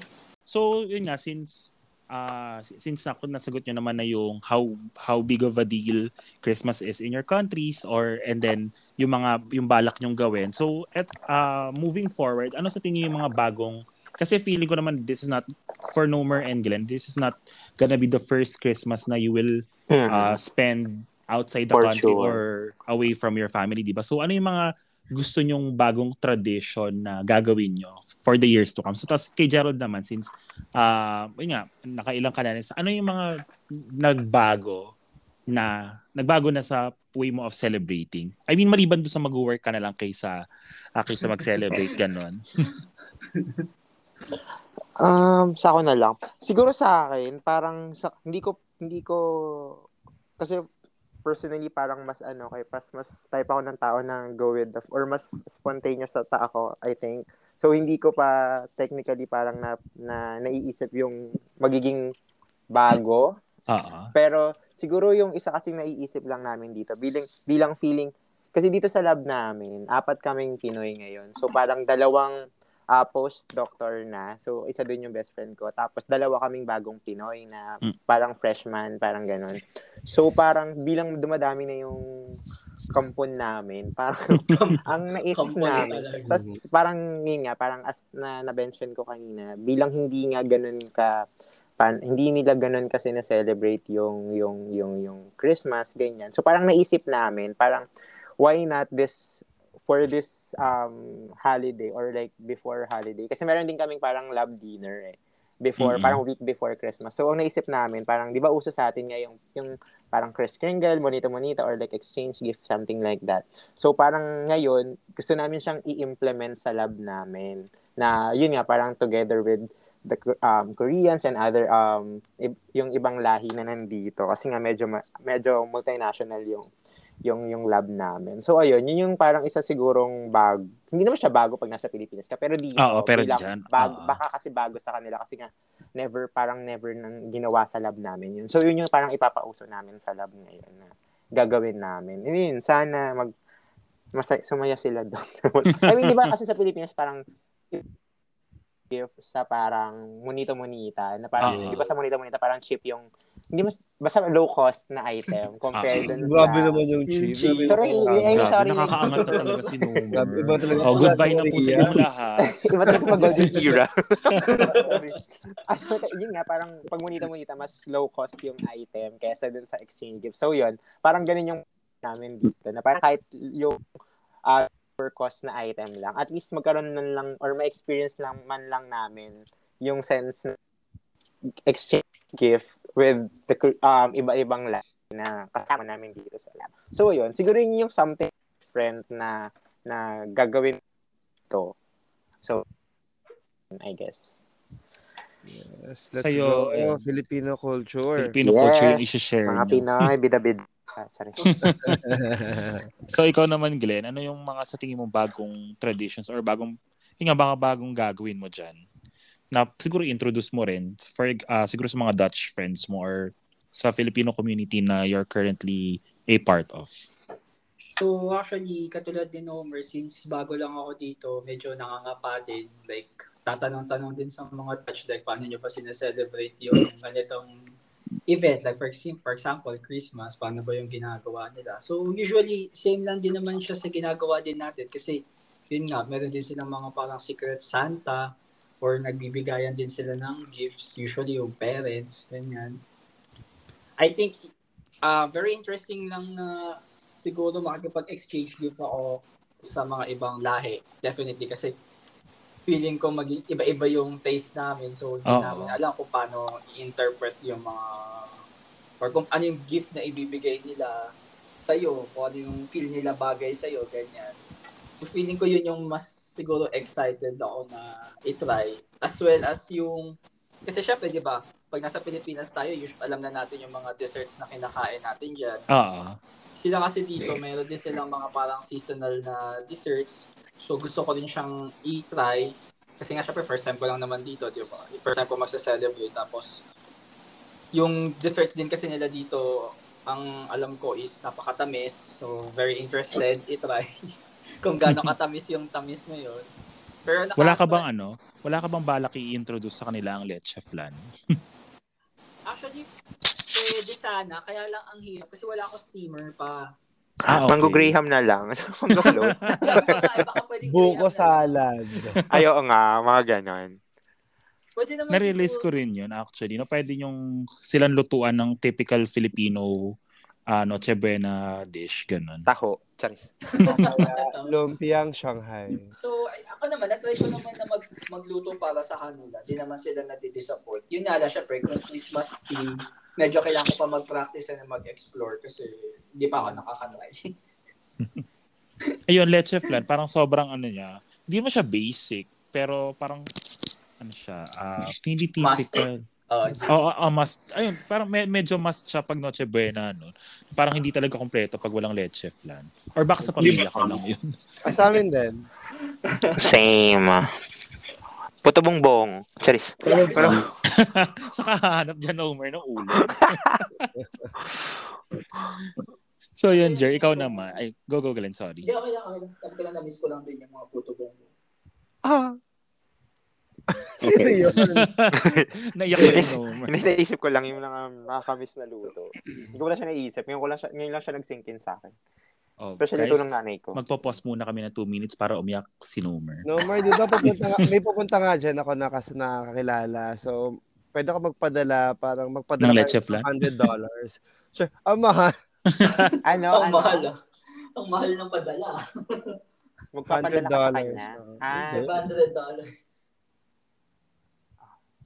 So, yun nga, since uh, since na, nasagot nyo naman na yung how how big of a deal Christmas is in your countries or and then yung mga yung balak nyong gawin. So at uh, moving forward, ano sa tingin yung mga bagong kasi feeling ko naman this is not for Nomer and Glenn, this is not gonna be the first Christmas na you will uh, spend outside the For country sure. or away from your family, di ba? So ano yung mga gusto nyong bagong tradition na gagawin nyo for the years to come? So tapos kay Gerald naman, since uh, yun nga, nakailang ka na rin, ano yung mga nagbago na nagbago na sa way mo of celebrating? I mean, maliban doon sa mag-work ka na lang kaysa, uh, kaysa mag-celebrate ganon. Um, sa ako na lang. Siguro sa akin, parang sa, hindi ko hindi ko kasi personally parang mas ano kay mas mas type ako ng tao na go with the or mas spontaneous sa ta ako, I think. So hindi ko pa technically parang na, na naiisip yung magiging bago. Oo. Pero siguro yung isa kasing naiisip lang namin dito bilang bilang feeling kasi dito sa lab namin, apat kaming Pinoy ngayon. So parang dalawang uh, post-doctor na. So, isa dun yung best friend ko. Tapos, dalawa kaming bagong Pinoy na Mm. parang freshman, parang ganun. So, parang bilang dumadami na yung kampon namin, parang ang naisip Kampon namin. talaga. Tapos, parang yun nga, parang as na na-mention ko kanina, bilang hindi nga ganun ka pan, hindi nila ganun kasi na-celebrate yung yung yung yung Christmas ganyan. So parang naisip namin, parang why not this for this um holiday or like before holiday kasi meron din kaming parang lab dinner eh before Mhm. parang week before Christmas. So ang naisip namin parang 'di ba uso sa atin nga yung yung parang Kris Kringle, Monita Monita or like exchange gift something like that. So parang ngayon gusto namin siyang i-implement sa lab namin na yun nga parang together with the um, Koreans and other um i- yung ibang lahi na nandito kasi nga medyo ma- medyo multinational yung yung yung lab namin. So ayun, yun yung parang isa sigurong bag. Hindi naman siya bago pag nasa Pilipinas ka, pero dito Oo, pero bilang dyan, bag, oo. baka kasi bago sa kanila kasi nga never parang never nang ginawa sa lab namin yun. So yun yung parang ipapauso namin sa lab ngayon na gagawin namin. And yun, sana mag masay, sumaya sila doon. I mean, di ba kasi sa Pilipinas parang gift sa parang monito-monita na parang, di ba sa monito-monita parang cheap yung hindi mas basta low cost na item compared Ah. dun sa Grabe naman yung cheap. cheap. Sorry, yung- I- I- Grabe, sorry. nakakaangat na talaga si Nomer. Grabe, iba talaga Oh, goodbye na po sa inyong lahat. Iba talaga pag golden era. Ano, yun nga, parang pag munita-munita, mas low cost yung item kaysa dun sa exchange gift. So yun, parang ganun yung namin dito. Na parang kahit yung uh, per cost na item lang, at least magkaroon man lang or ma-experience lang man lang namin yung sense na exchange gift with the um, iba-ibang lab na kasama namin dito sa lab. So yun, siguro yun yung something different na na gagawin to. So, I guess. Yes, let's Sa'yo, go. ayun. Filipino culture. Filipino Yes. culture yung isi-share Mga nyo. Pinoy, bida-bid. Ah, sorry. So ikaw naman Glenn, ano yung mga sa tingin mo bagong traditions or bagong yung nga mga bagong gagawin mo diyan? Na siguro introduce mo rin for uh, siguro sa mga Dutch friends mo or sa Filipino community na you're currently a part of. So actually, katulad din Homer, since bago lang ako dito, medyo nangangapa din. Like, tatanong-tanong din sa mga touch like paano nyo pa sineselebrate yung ganitong event. Like for for example, Christmas, paano ba yung ginagawa nila? So usually, same lang din naman siya sa ginagawa din natin kasi yun nga, meron din silang mga parang secret Santa or nagbibigayan din sila ng gifts, usually yung parents, ganyan. I think ah very interesting lang na siguro makikipag-exchange gift ako sa mga ibang lahi. Definitely kasi feeling ko maging iba-iba yung taste namin. So, hindi Oo. namin alam kung paano i-interpret yung mga or kung ano yung gift na ibibigay nila sa'yo, kung ano yung feel nila bagay sa'yo, ganyan. So, feeling ko yun yung mas siguro excited ako na i-try. As well as yung, kasi syempre, di ba, pag nasa Pilipinas tayo, usually alam na natin yung mga desserts na kinakain natin dyan Ah, sila kasi dito, meron din silang mga parang seasonal na desserts. So, gusto ko din siyang i-try. Kasi nga, syempre, first time ko lang naman dito, di ba? First time ko magsa-celebrate. Tapos, yung desserts din kasi nila dito, ang alam ko is napakatamis. So, very interested i-try kung gaano katamis yung tamis na yun. Pero naka- wala ka bang ano? Wala ka bang balak i-introduce sa kanila ang leche flan? Actually, pwede sana. Kaya lang ang hirap. Kasi wala akong steamer pa. Ah, okay. Mango Graham na lang. Mango float. Baka pwedeng Buko salad. Ay, oo nga, mga ganon. Pwede naman Na-realize ko rin yun actually. No, pwede yung silang lutuan ng typical Filipino ano, Noche Buena dish, ganun. Taho. Charis. Lumpiang Shanghai. So, ay, ako naman, na-try ko naman na mag, magluto para sa kanila. Di naman sila nadi-disappoint. Yun nga lang, syempre, kung Christmas theme, medyo kailangan ko pa mag-practice na mag-explore kasi hindi pa ako nakakatry. Ayun, leche flan, parang sobrang ano niya. Hindi mo siya basic, pero parang ano siya, ah, hindi typical. Uh, Oo, oh, must. Ayun, parang me- medyo must siya pag Noche Buena, no? Parang hindi talaga kompleto pag walang leche flan. Or baka sa pamilya ko lang yun. Ah, sa amin din. Same. Puto bongbong. Charis. Pero, Saka hahanap dyan Homer ng ulo. so yun, Jer, ikaw naman. Ay, go, go, Glenn, sorry. Hindi, okay lang, okay lang. Lang, na-miss ko lang din yung mga puto bongo. ah, Sino yun? Naiyak na si Homer. Hindi, naisip ko lang yung mga nakakamiss na luto. Hindi ko lang siya naisip. Ngayon, ko lang siya, ngayon lang siya nag-sink sa akin. Oh, Especially guys, ito ng nanay ko. Magpo-pause muna kami ng 2 minutes para umiyak si Nomer. Nomer, di ba pupunta, nga, may pupunta nga dyan ako na kasi nakakilala. So, pwede ako magpadala, parang magpadala ng leche flan. $100. sure, ang mahal. ano? Ang ano? mahal. Ah. Ang mahal ng padala. Magpapadala ka sa kanya. So, ah, $100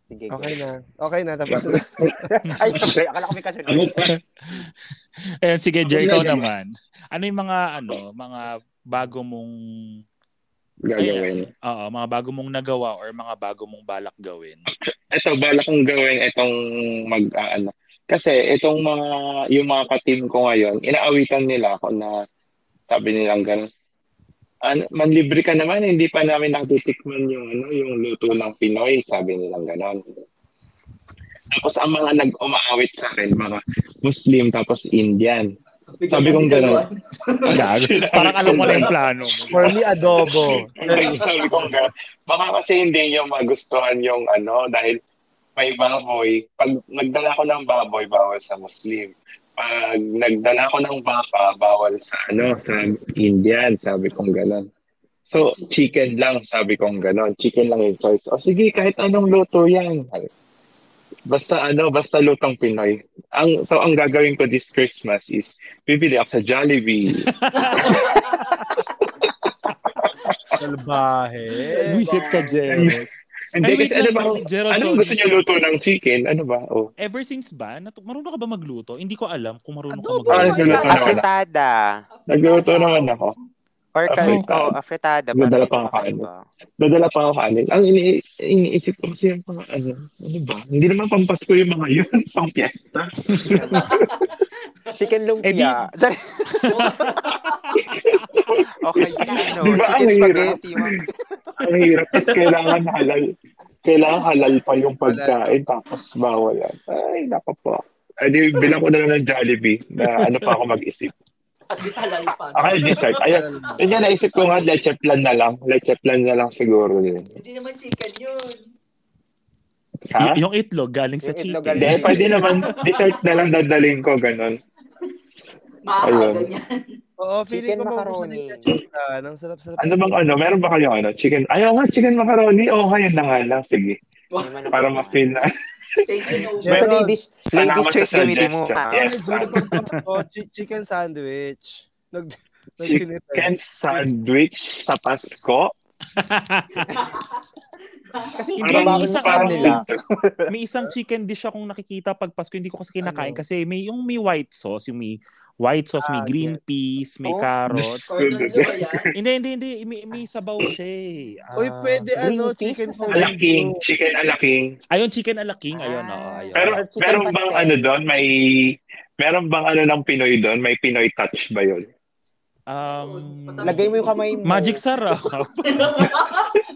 sige. Okay na. Okay na. Tapos na. Ay, sorry. Akala ko may kasunod. Ayan, sige, Jer, ikaw naman. Ano yung mga, ano, mga bago mong, Gagawin. oo, mga bago mong nagawa or mga bago mong balak gawin? Ito, bala kong gawin itong mag, ah, ano. Kasi itong mga, yung mga ka-team ko ngayon, inaawitan nila ako na sabi nilang gano'n. Ano, manlibre ka naman, hindi pa namin natitikman yung ano, yung luto ng Pinoy, sabi nilang gano'n. Tapos ang mga nag-umaawit sa akin, mga Muslim, tapos Indian. Sabi kong gano'n. Parang alam mo na yung plano. For me, adobo. sabi kong gano'n. Baka kasi hindi nyo magustuhan yung ano, dahil may baboy. Pag nagdala ko ng baboy, bawal sa Muslim. Pag nagdala ko ng baka, bawal sa ano, sa Indian, sabi kong gano'n. So, chicken lang, sabi kong gano'n. Chicken lang yung choice. O sige, kahit anong luto yan. Basta ano, basta lutong Pinoy. Ang so ang gagawin ko this Christmas is bibili ako sa Jollibee. Salbahe. Visit ka, Jer. Hindi Ay, wait kasi ano lang, ba? Gerald, Anong sorry. gusto niyo luto ng chicken? Ano ba? Oh. Ever since ba? Natu- marunong ka ba magluto? Hindi ko alam kung marunong ka Adobo. Ah, magluto. nagluto naman. Afritada. Nagluto naman ako. Or kay, Afritada. oh, afritada. Dadala Parang pa ako kanin. ba? Dadala pa ako kanin. Ang ini iniisip ko kasi yung mga ano, ano ba? Hindi naman pampasko yung mga yun, pang piyesta. Chicken Eh, di- lumpia. Sorry. okay, ano, Di ba ang chicken hirap? spaghetti. Ang hirap. Tapos kailangan halal. Kailangan halal pa yung pagkain, tapos bawal yan. Ay, nako po. Ay, di, bilang ko na lang ng Jollibee na ano pa ako mag-isip. At least halal pa. Okay, dessert. Ayun. Yun nga, naisip ko nga, leche plan na lang. Leche plan na lang siguro yun. Hindi naman chicken yun. Ha? Y- yung itlog galing sa chicken. Hindi, pwede naman. Dessert na lang dadalhin ko, ganun. Makakagan Ayun. yan. Oo, feeling Chicken ko macaroni. chicken. Ang sarap-sarap. Ano bang ano? Meron ba kayo ano? Chicken? Ayaw nga, chicken macaroni. Oo, nga, yun na nga lang. Sige. Hindi Para ma-feel na. Thank you, no. Basta Meron. ladies, ladies choice gamitin mo. Yes. Oh, chi- chicken sandwich. Nag. Chicken sandwich sa Pasko. Kasi Hindi, may isang ano, nila. may isang chicken dish akong nakikita pag Pasko, hindi ko kasi kinakain Ano? kasi may yung may white sauce, yung may white sauce, may Ah, green peas, may Oh. carrots. Yan? hindi, hindi, hindi. May, may sabaw siya eh. Ah, Uy, pwede green ano, chicken for Alaking. Chicken alaking. Ayun, chicken alaking. Ayun, Ah. oo, ayun. Pero meron bang ano doon? May meron bang ano ng Pinoy doon? May Pinoy touch ba yun? Um, Lagay mo yung kamay mo. Magic sarap.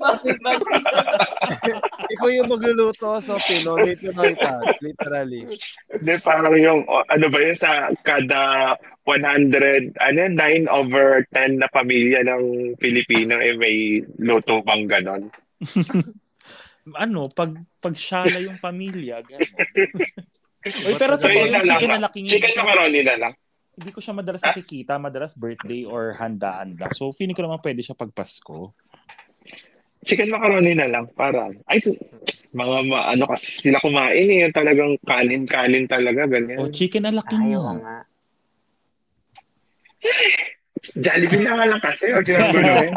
Ikaw yung magluluto, so Pinoy, Pinoy touch, literally. Hindi, parang yung, ano ba yun, sa kada 100, ano yun, 9 over 10 na pamilya ng Pilipino, eh may luto bang ganon? ano, pag pag syala yung pamilya, gano'n. Uy, pero So, totoo yun yung chicken na laki hindi Chicken macaroni na lang. Hindi ko siya madalas nakikita, madalas birthday or handaan lang. So, feeling ko naman pwede siya pag Pasko. Chicken macaroni na lang. Para, ay, mga ma, ano kasi sila kumain eh. Yung talagang kanin-kanin talaga. Ganyan. O, chicken niya. nga. Jollibee na nga lang kasi. Huwag silang guluhin.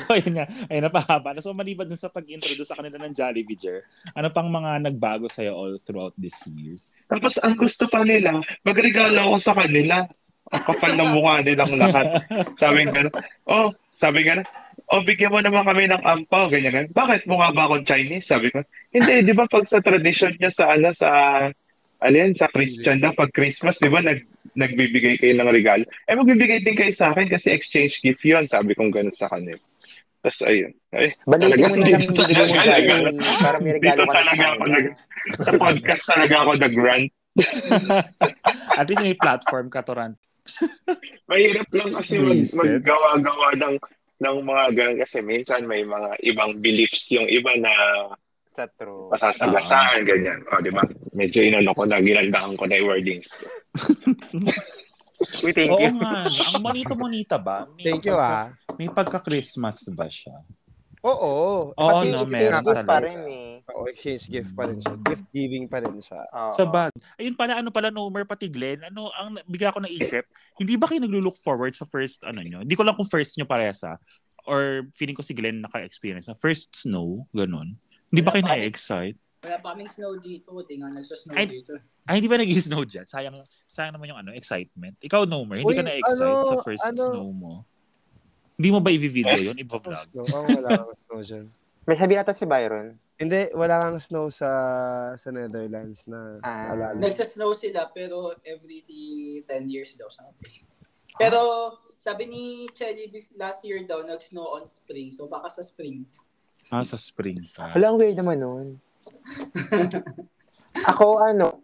so, ayun nga. Ayun, napahaba. na. So, maliban dun sa pag-introduce sa kanila ng Jollibee, Jer, ano pang mga nagbago sa'yo all throughout these years? Tapos ang gusto pa nila, magregalo ako sa kanila. Ang kapal ng mukha nilang lahat. Sabi nga, oh, sabi nga, oh, bigyan mo naman kami ng ampaw, ganyan, ganyan. Bakit mukha ba akong Chinese? Sabi ko, hindi, di ba pag sa tradition niya sa, ano, sa, ano yan, sa Christian na, pag Christmas, di ba, nag, nagbibigay kayo ng regalo. Eh, magbibigay din kayo sa akin kasi exchange gift yun. Sabi kong ganun sa kanila. Tapos, ayun. Ay, Balikin mo na lang dito yung bibigay mo dyan. Para may regalo Dito ka na talaga sa ako nag, sa podcast talaga ako nag-rant. At least may platform ka, Toran. Mahirap lang kasi mag, Reset. maggawa-gawa ng ng mga ganun kasi minsan may mga ibang beliefs yung iba na Sa true. pasasagasaan, ganyan. O, di ba? Medyo inano ko na, ginandaan ko na yung wordings. Uy, thank Oo you. nga. no. Ang monito-monita ba? May Thank you pagka- ah. May pagka-Christmas ba siya? Oo. Oo, Kasi no, exchange meron gift talaga. pa rin eh. Oo, exchange gift pa rin siya. Gift giving pa rin siya. Oo. Sa bag. Ayun pala, ano pala, Nomer, pati Glenn, ano, ang bigla ko naisip, hindi ba kayo naglo-look forward sa first, ano nyo? Hindi ko lang kung first nyo paresa, or feeling ko si Glenn naka-experience na first snow, ganun. Hindi ba kayo Wala pa. na-excite? Wala pa kaming snow dito. Di nga nagsasnow Ay, dito. Ay, hindi ba nag-snow dyan? Sayang, sayang naman yung ano, excitement. Ikaw, Nomer, hindi Uy, ka na-excite ano, sa first ano? snow mo? Hindi mo ba i-video yun? I-vlog? Snow. Oo, wala kang snow dyan. May sabi ata si Byron. Hindi, wala kang snow sa sa Netherlands na Ah. alala. Nagsasnow sila pero every 10 years daw sabi. Pero sabi ni Chelly last year daw nag-snow on spring. So baka sa spring. Ah, sa spring. Wala, ang weird naman nun. Ako, ano,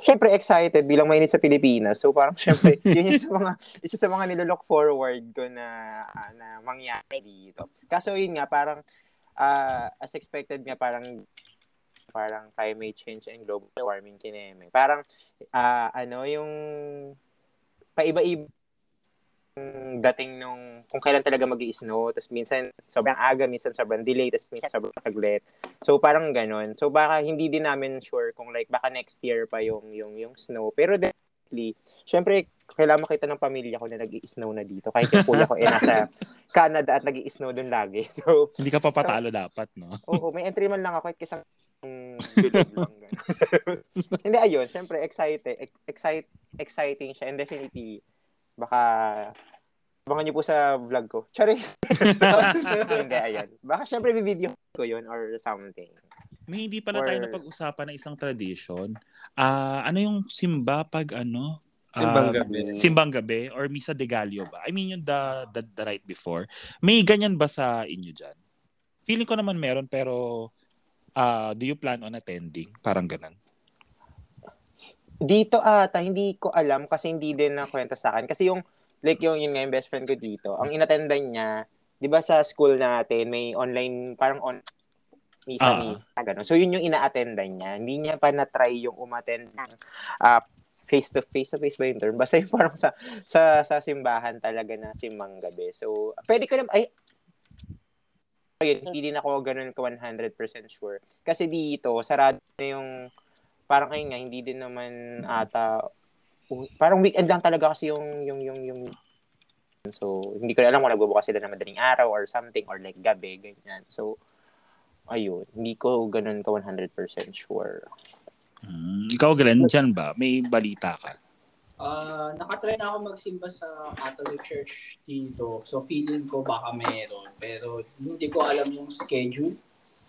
Siyempre excited bilang mainit sa Pilipinas. So parang siyempre, yun yung sa mga, isa sa mga nilolook forward ko na, ah, na mangyari dito. Kaso yun nga, parang, ah, as expected nga, parang, parang climate change and global warming kineme. Parang, ah, ano, yung, paiba-iba dating nung kung kailan talaga mag snow tapos minsan sobrang aga, minsan sobrang delay, tapos minsan sobrang saglit. So parang ganun. So baka hindi din namin sure kung like baka next year pa yung yung yung snow. Pero definitely, syempre kailangan makita ng pamilya ko na nag-i-snow na dito. Kahit yung kuya ko eh nasa Canada at nag-i-snow doon lagi. So, Hindi ka pa patalo dapat, no? oo, may entry man lang ako kahit kisang bilog lang. ganun. Hindi, ayun. Syempre, excited, ex- excite, exciting siya. And definitely, baka abangan niyo po sa vlog ko. Sorry. Hindi, ayun. Baka syempre, bibideo ko yun or something. May hindi pala tayo Or- napag-usapan na isang tradition. Ah, ano yung simba pag ano? Simbang Ah, gabi. Simbang gabi or Misa de Gallo ba? I mean yung the, the, the night before. May ganyan ba sa inyo dyan? Feeling ko naman meron pero ah, do you plan on attending? Parang ganun. Dito ata, hindi ko alam kasi hindi din na kwenta sa akin. Kasi yung, like yung, yun nga yung best friend ko dito, ang inattendan niya, di ba sa school natin, may online, parang on, misa-misa, gano'n. So yun yung ina-attendan niya. Hindi niya pa na-try yung umattend ng ah, face-to-face, sa face ba yung term? Basta yung parang sa, sa, sa simbahan talaga na simbang gabi. So, pwede ko naman, ay, ayun, hindi din ako ganun ka 100% sure. Kasi dito, sarado na yung parang ayun nga hindi din naman ata uh, parang weekend lang talaga kasi yung yung yung yung so hindi ko alam kung nagbubukas sila ng madaling araw or something or like gabi ganyan so ayun hindi ko ganun ka 100% sure Hmm. Ikaw, Glenn, dyan ba? May balita ka? Ah, nakatry na ako magsimba sa Catholic Church dito. So feeling ko baka meron. Pero hindi ko alam yung schedule.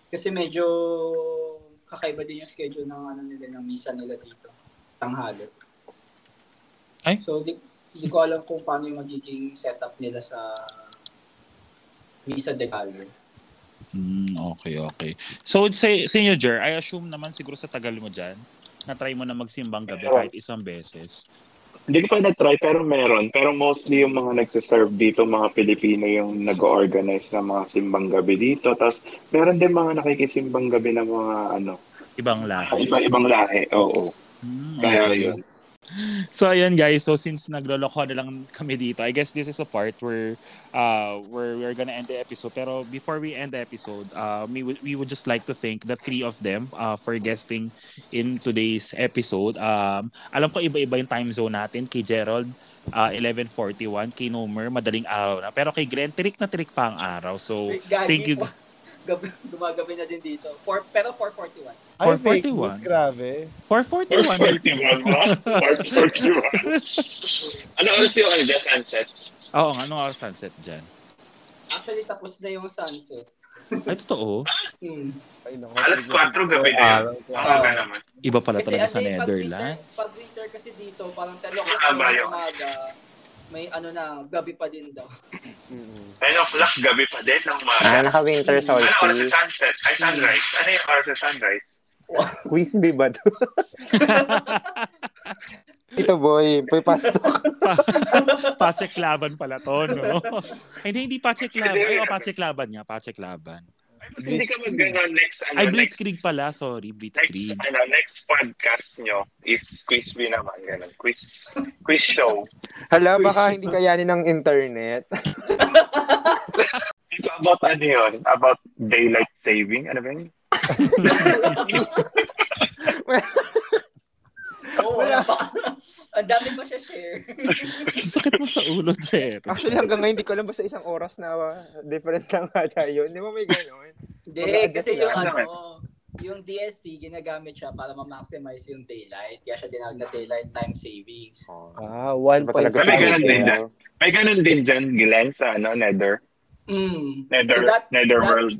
Kasi medyo kakaiba din yung schedule ng ano nila ng misa nila dito. Tanghali. Ay? So di, di ko alam kung paano yung magiging setup nila sa misa de Gallo. Hmm, okay, okay. So, sa, sa inyo, Jer, I assume naman siguro sa tagal mo dyan, na-try mo na magsimbang gabi kahit isang beses. Hindi ko pa na-try, pero meron. Pero mostly yung mga nagsiserve dito, mga Pilipino yung nag-organize ng mga simbang gabi dito. Tapos meron din mga nakikisimbang gabi ng mga ano, Ibang lahi. Iba-ibang lahi, oo. Hmm, Kaya yun. So ayun guys, so since nagloloko na lang kami dito, I guess this is a part where uh where we're gonna end the episode. Pero before we end the episode, uh we would we would just like to thank the three of them uh for guesting in today's episode. Um alam ko iba-iba yung time zone natin kay Gerald uh, 11:41 kay Nomer madaling araw na. Pero kay Glenn trick na trick pa ang araw. So thank you. Gabi, gumagabi na din dito. For, pero 441. Ay, fake 441. news, grabe. 441. 441 ba? 441. ano oras yung ano dyan, sunset? Oo, nga, anong oras sunset dyan? Actually, tapos na yung sunset. Ay, totoo. Hmm. Ay, naku. Alas 4 gabi na yun. Oo, nga naman. Iba pala Kasi talaga sa ano, eh, pag Netherlands. Winter, pag winter kasi dito, parang 10 Ah, o'clock ba na umaga, may ano na, gabi pa din daw. Mm-mm. 10 o'clock gabi pa din ng Ah, umaga. naka-winter Ano oras sa solstice. sunset? Ay, sunrise. Ano yung oras sa sunrise? Quiz B ba to? Ito boy, boy pastok. Pachek laban pala to, no? Hindi, hindi Pachek laban. Ay, oh, Pachek laban nga, Pachek Ay, Hindi ka mag next ano, Ay, next, Blitzkrieg pala, sorry, next, Blitzkrieg. ano, next podcast nyo is quiz B naman. Ganun. Quiz, quiz show. Hala, baka hindi kayanin ng internet. Ito about ano yun? About daylight saving? Ano ba yun? Oo, wala pa. Ang dami pa siya share. Sakit mo sa ulo, Jer. Actually, hanggang ngayon, hindi ko alam basta isang oras na uh, different lang ata yun. Di ba may gano'n? Hindi, kasi yung lang. ano, yung DST, ginagamit siya para ma-maximize yung daylight. Kaya siya tinawag na daylight time savings. Ah, 1.5. Ba talaga May siya? ganun din dyan. May ganun din dyan, Glenn, sa ano, Nether. Mm. Nether, So that- Nether that- World.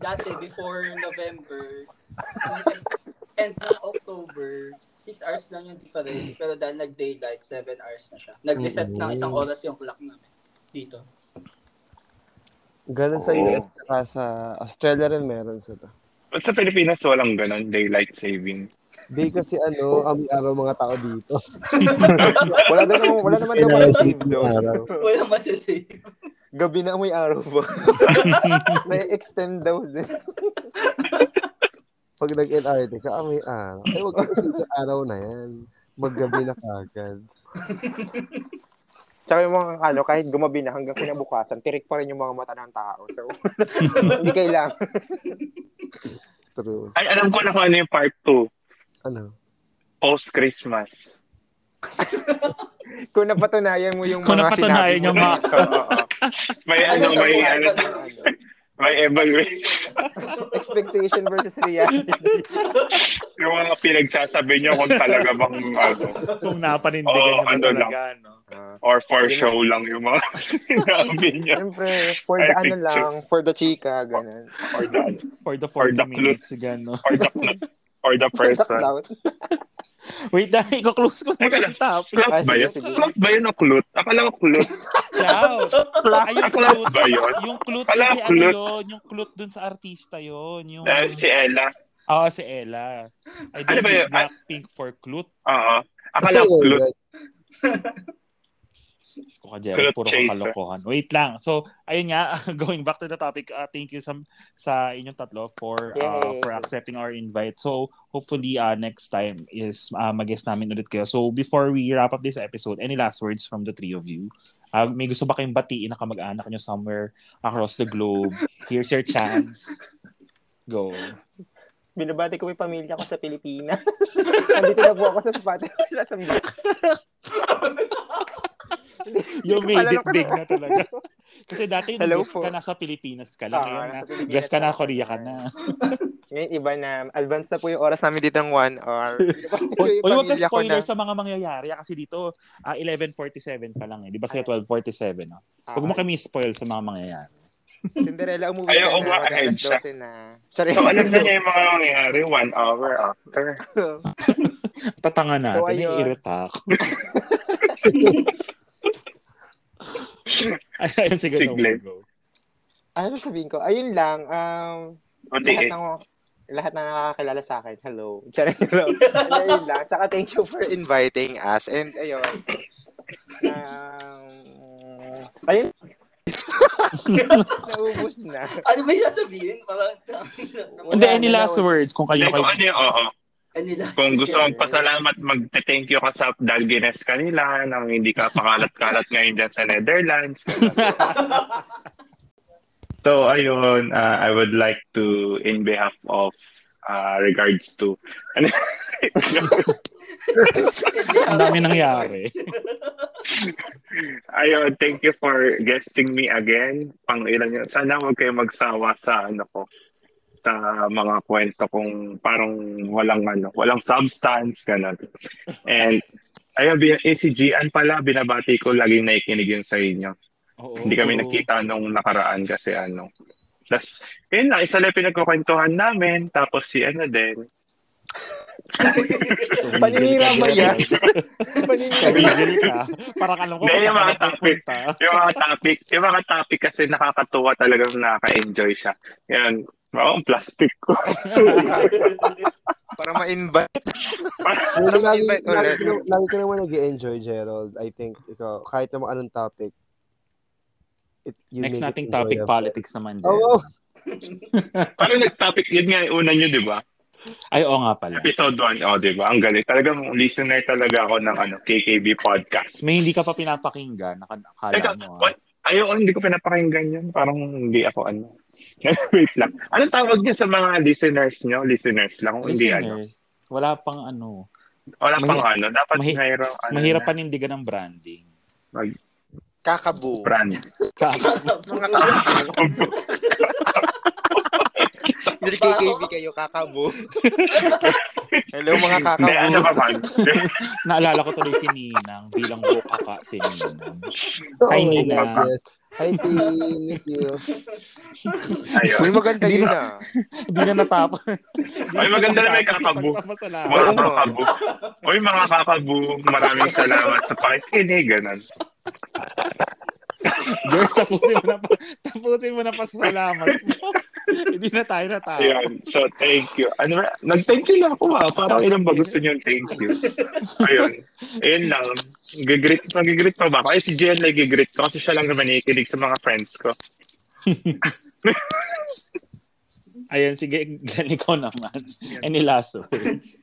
Dati, before November, and ng October, 6 hours lang yung difference. Pero dahil nag-daylight, 7 hours na siya. Nag-reset ng isang oras yung clock namin dito. Ganun sa Oo. US saka sa Australia rin meron sila. Ba't sa Pilipinas walang ganun, daylight saving? Di kasi ano, ang araw mga tao dito. Wala, naman, wala naman daw Kailangan save doon. Walang masasave. Gabi na may araw ba? Na-extend daw din. Pag nag-LRT ka, ah, may araw. Ay, wag kasi yung araw na yan. Maggabi na kagad. Tsaka yung mga ano, kahit gumabi na hanggang kinabukasan, tirik pa rin yung mga mata ng tao. So, hindi kailangan. True. Ay, alam ko na kung ano yung part 2. Ano? Post-Christmas. Kung napatunayan mo yung Kung mga napatunayan sinabi mo. yung mga- Oo, oo. May ano, may ano, may evaluation. Expectation versus reality. Yung mga pinagsasabi nyo kung talaga bang ano, Kung napanindigan Oo, nyo ba ano talaga, no? Ah. or for show lang yung mga sinabi nyo. Siyempre, for the ano lang, for the chika, ganun. Or the, For the Or 40 the minutes, gano. or the, or the For the person. clout. Wait na, i-close ko muna yung topic. Clout ba yun? Clout ba yun o clout? Akala ko clout. Cloud. Ay, yung Clout clout. ba yun? Yung clout, yung ano clout. yun, yung clout dun sa artista yun. Yung, Eh, si Ella. Oo, si Ella. I Ano don't ba use yun? Blackpink for clout. Oo. Akala ko clout. Diyos ko ka, Jerry, puro chaser. kalokohan. Wait lang. So, ayun nga, going back to the topic, uh, thank you sa, sa inyong tatlo for uh, for accepting our invite. So, hopefully uh, next time is uh, mag-guest namin ulit kayo. So, before we wrap up this episode, any last words from the three of you? Uh, may gusto ba kayong batiin na kamag-anak nyo somewhere across the globe? Here's your chance. Go. Binabati ko yung pamilya ko sa Pilipinas. Nandito na po ako sa Spotify sa Sambi. You made it big na talaga. Kasi dati yung Hello guest po. ka, nasa Pilipinas ka lang. Ah, Ngayon nasa na, Pilipinas guest ka na. Korea ka na. Ngayon, iba na. Advance na po yung oras namin dito ng 1 hour. Uy, Yung huwag ka spoiler na- sa mga mangyayari ah, kasi dito ah 11:47 pa lang eh. Di ba sa'yo 12:47 no? Huwag mo Ah, kami spoil sa mga mangyayari. Cinderella, umuwi Ayaw, ka na. Mag-alas siya. 12 na. Sorry. So, alam na niya yung mga nangyayari one hour after. Tatanga natin, So, so, ayun. irita ako. Ayun, sige, Sige. go, ano sabihin ko? Ayun lang. Um, Buti lahat eh. ng lahat na nakakakilala sa akin, hello. Ayun lang. Tsaka thank you for inviting us. And ayun. Um, ayun. Naubos na. ano ba yung sasabihin? Parang, Hindi, any last words kung kayo Hindi, kung ano yung, oo. Last Kung gusto mong pasalamat, mag-thank you ka sa Dalgines kanila nang hindi ka pakalat-kalat ngayon dyan sa Netherlands. so, ayun, uh, I would like to, in behalf of uh, regards to, ano, Ang dami nangyari. ayun, thank you for guesting me again. Pang ilan yun. Sana huwag kayo magsawa sa ano ko sa mga kwento kung parang walang ano, walang substance ganun. And ayun, Gian pala binabati ko laging nakikinig yun sa inyo. Oo. Hindi kami nakita nung nakaraan kasi ano. Tapos, yun lang, isa lang pinagkukwentuhan namin. Tapos si ano din. Paninira ba yan? Paninira. Ka. Parang alam ko kung mga napupunta. Yung mga topic, yung mga topic kasi nakakatuwa talagang nakaka-enjoy siya. Yan. Oo, ang plastic ko. Para ma-invite. Tapos lagi, invite lagi, lagi ka naman nag-enjoy, Gerald. I think, ikaw, kahit naman anong topic, it, you Next nating topic, enjoyable. politics naman dyan. Oo, oh, Parang nag-topic, yun nga yung una nyo, di ba? Ay, oo nga pala. Episode 1, oh, di ba? Ang galing. Talagang listener talaga ako ng ano, KKB podcast. May hindi ka pa pinapakinggan. Naka- Teka, mo. ah. what? Ayaw, hindi ko pinapakinggan yun. Parang hindi ako ano. Wait lang. Anong tawag niya sa mga listeners nyo? Listeners lang. Kung hindi ano. Listeners, wala pang ano. Wala pang Mahi- ano. Dapat mahi- mayroong ano Mahirap na, panindigan ng branding. Kakabu. brand. Mga kakabu. Hindi KKB kayo, kakabu. Hello mga Hindi, ano kakabu. ba? Naalala ko tuloy si Ninang bilang bukaka si Ninang. oh Hi, my Nina. God, yes. Hi, T. Miss you. Ayun. Uy, maganda yun ah. Hindi na natapos. Ay, maganda na may kakabu. Pagpapasalamat. Mga kakabu. Uy, mga kakabu, maraming salamat sa pakikinig. Ganun. Girl, tapusin mo na pa. Tapusin mo na pa sa salamat mo. Hindi na tayo natapos. Ayan. So, thank you. Ano? Nag-thank you lang ako ah. Parang ilan ba gusto niyo thank you? Ayun. Ayun lang. Gigreet, magigreet pa ba ako? Ay, si Jen na gigreet ko kasi siya lang naman nakikinig sa mga friends ko. Ayun, sige, Glenn, ikaw naman. Any last words?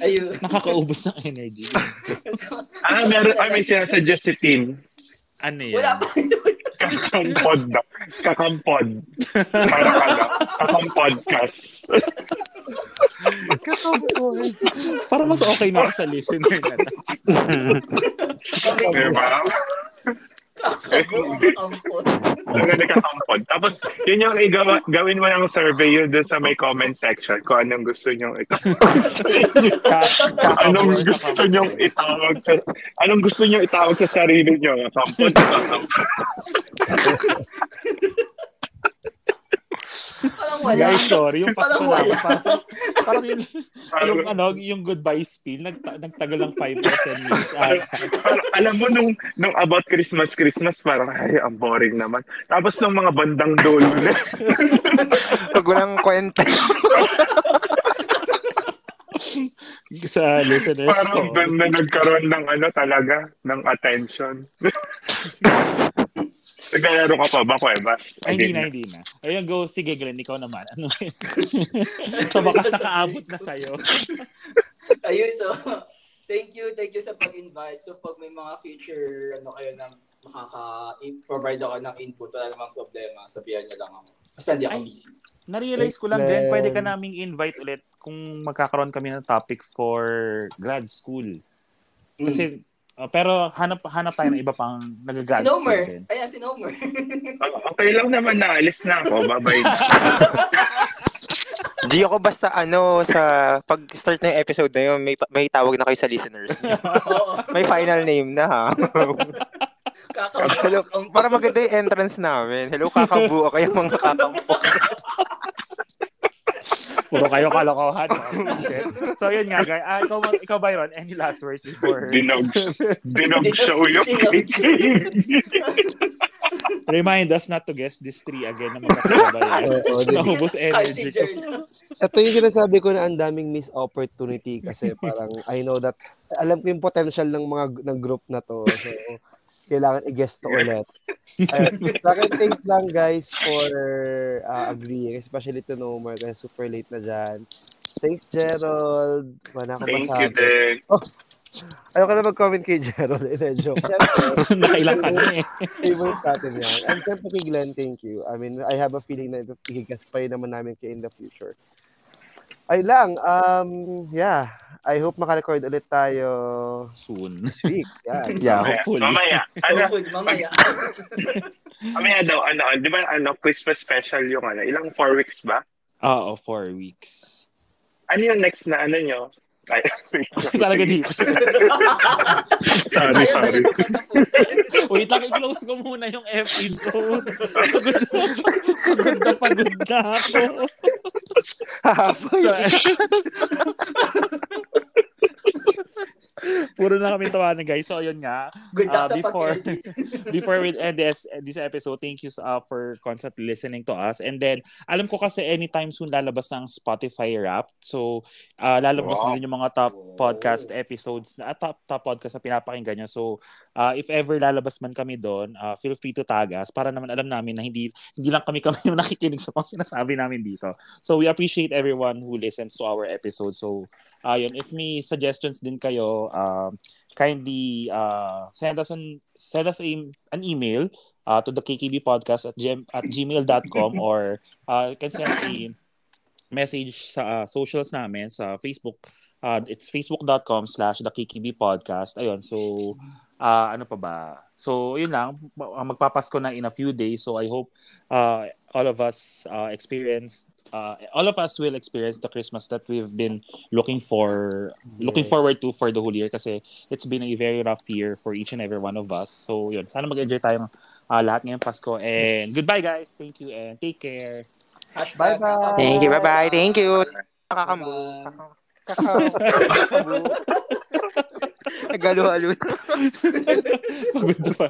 Ayun. Nakakaubos ng energy. Ah, meron, ay, may sinasuggest si Tim. Ano yan? Wala pa. Kakampod na. Kakampod. Parang ano, kakampodcast. Para mas okay na ako sa listener na. Diba? Ampon. Ang ganda kakampod. Tapos, yun yung igawa, gawin mo ng survey yun dun sa may comment section kung anong gusto nyo ito. anong gusto nyo itawag sa anong gusto nyo itawag sa sarili nyo kampod kakampod Parang wala. Guys, sorry. Yung Parang pasalamat. wala. Parang, parang yung, yung, ano, yung goodbye spiel, nagta, nagtagal ng 5 or 10 minutes. Parang, alam mo nung nung about Christmas Christmas parang ay ang boring naman tapos nung mga bandang dulo na Pag walang kwenta. Sa listeners parang ko. doon na nagkaroon ng ano talaga ng attention Naglalaro ka pa ba, Kuweba? Ay, hindi na, hindi na. Ayun, go. Sige, Glenn, ikaw naman. Ano sa bakas nakaabot na sa'yo. Ayun, so, thank you, thank you sa pag-invite. So, pag may mga future, ano kayo na makaka-provide ako ng input, wala namang problema, sabihan niyo lang ako. Basta hindi ako busy. Na-realize ko lang, Glenn, pwede ka naming invite ulit kung magkakaroon kami ng topic for grad school. Kasi, uh, pero hanap hanap tayo ng iba pang Si nag-grad school Nomer. din. Ayan, si Nomer. Oh, okay lang naman na. Alis na ako. Bye-bye. Di ako basta ano sa pag-start ng episode na yun, may, may tawag na kayo sa listeners. May final name na ha. Hello, para maganda yung entrance namin. Hello, kakabuo kayo mga kakampo. Puro kayo kalokohan. bullshit. so, yun nga, guys. Ah, ikaw, ikaw, Byron, any last words before? Dinog, dinog show yung. Remind us not to guess this three again na magkakasabay. Oo, di- Naubos energy ko. Ito yung sinasabi ko na ang daming miss opportunity kasi parang I know that alam ko yung potential ng mga ng group na to. So kailangan i-guest to ulit. Ayun. Second, thanks lang guys for uh, agreeing, especially to Nomer kasi super late na dyan. Thanks, Gerald. Wala akong Thank masabi. you din. Ayoko na mag-comment kay Gerald. Eh, joke. Nakailang ka na eh. Favorite natin yan. And siyempre kay Glenn, thank you. I mean, I have a feeling na ikigas pa rin naman namin kayo in the future. Ay lang, um, yeah. I hope makarecord ulit tayo Soon. this week. Yeah. Yeah, Mamaya. hopefully. Mamaya. Ano, mamaya. mamaya daw, ano, di ba, ano, Christmas special yung ano, ilang four weeks ba? Oo, four weeks. Ano yung next na ano nyo? Ay, Talaga dito. sorry, sorry. Wait lang, i-close ko muna yung episode. Pagod na, pagod na, pagod So, Puro na kami tawanan, guys. So, yun nga. Good Uh, before- before we end this this episode, thank you uh, for constantly listening to us. And then, alam ko kasi anytime soon lalabas ng Spotify rap. So, uh, lalabas Wow. din yung mga top podcast episodes na uh, top top podcast na pinapakinggan nyo. So, uh, if ever lalabas man kami doon, uh, feel free to tag us para naman alam namin na hindi hindi lang kami kami yung nakikinig sa mga sinasabi namin dito. So, we appreciate everyone who listens to our episode. So, ayun, if may suggestions din kayo, um, kindly uh, send us an send us a, an email uh, to the KKB podcast at, gm, at gmail.com or uh, you can send a message sa uh, socials namin sa Facebook. Uh, it's facebook.com slash the KKB podcast. Ayun, so uh, ano pa ba? So, yun lang. Ma- Magpapasko na in a few days. So, I hope uh, all of us uh, experience uh, all of us will experience the Christmas that we've been looking for looking forward to for the whole year kasi it's been a very rough year for each and every one of us. So yun, sana mag-enjoy tayong uh, lahat ngayong Pasko and goodbye guys. Thank you and take care. Bye-bye. Thank you. Bye-bye. Thank you. Bye-bye. Kakakambu. Kakakambu. Nagalo-halo. Pagod pa.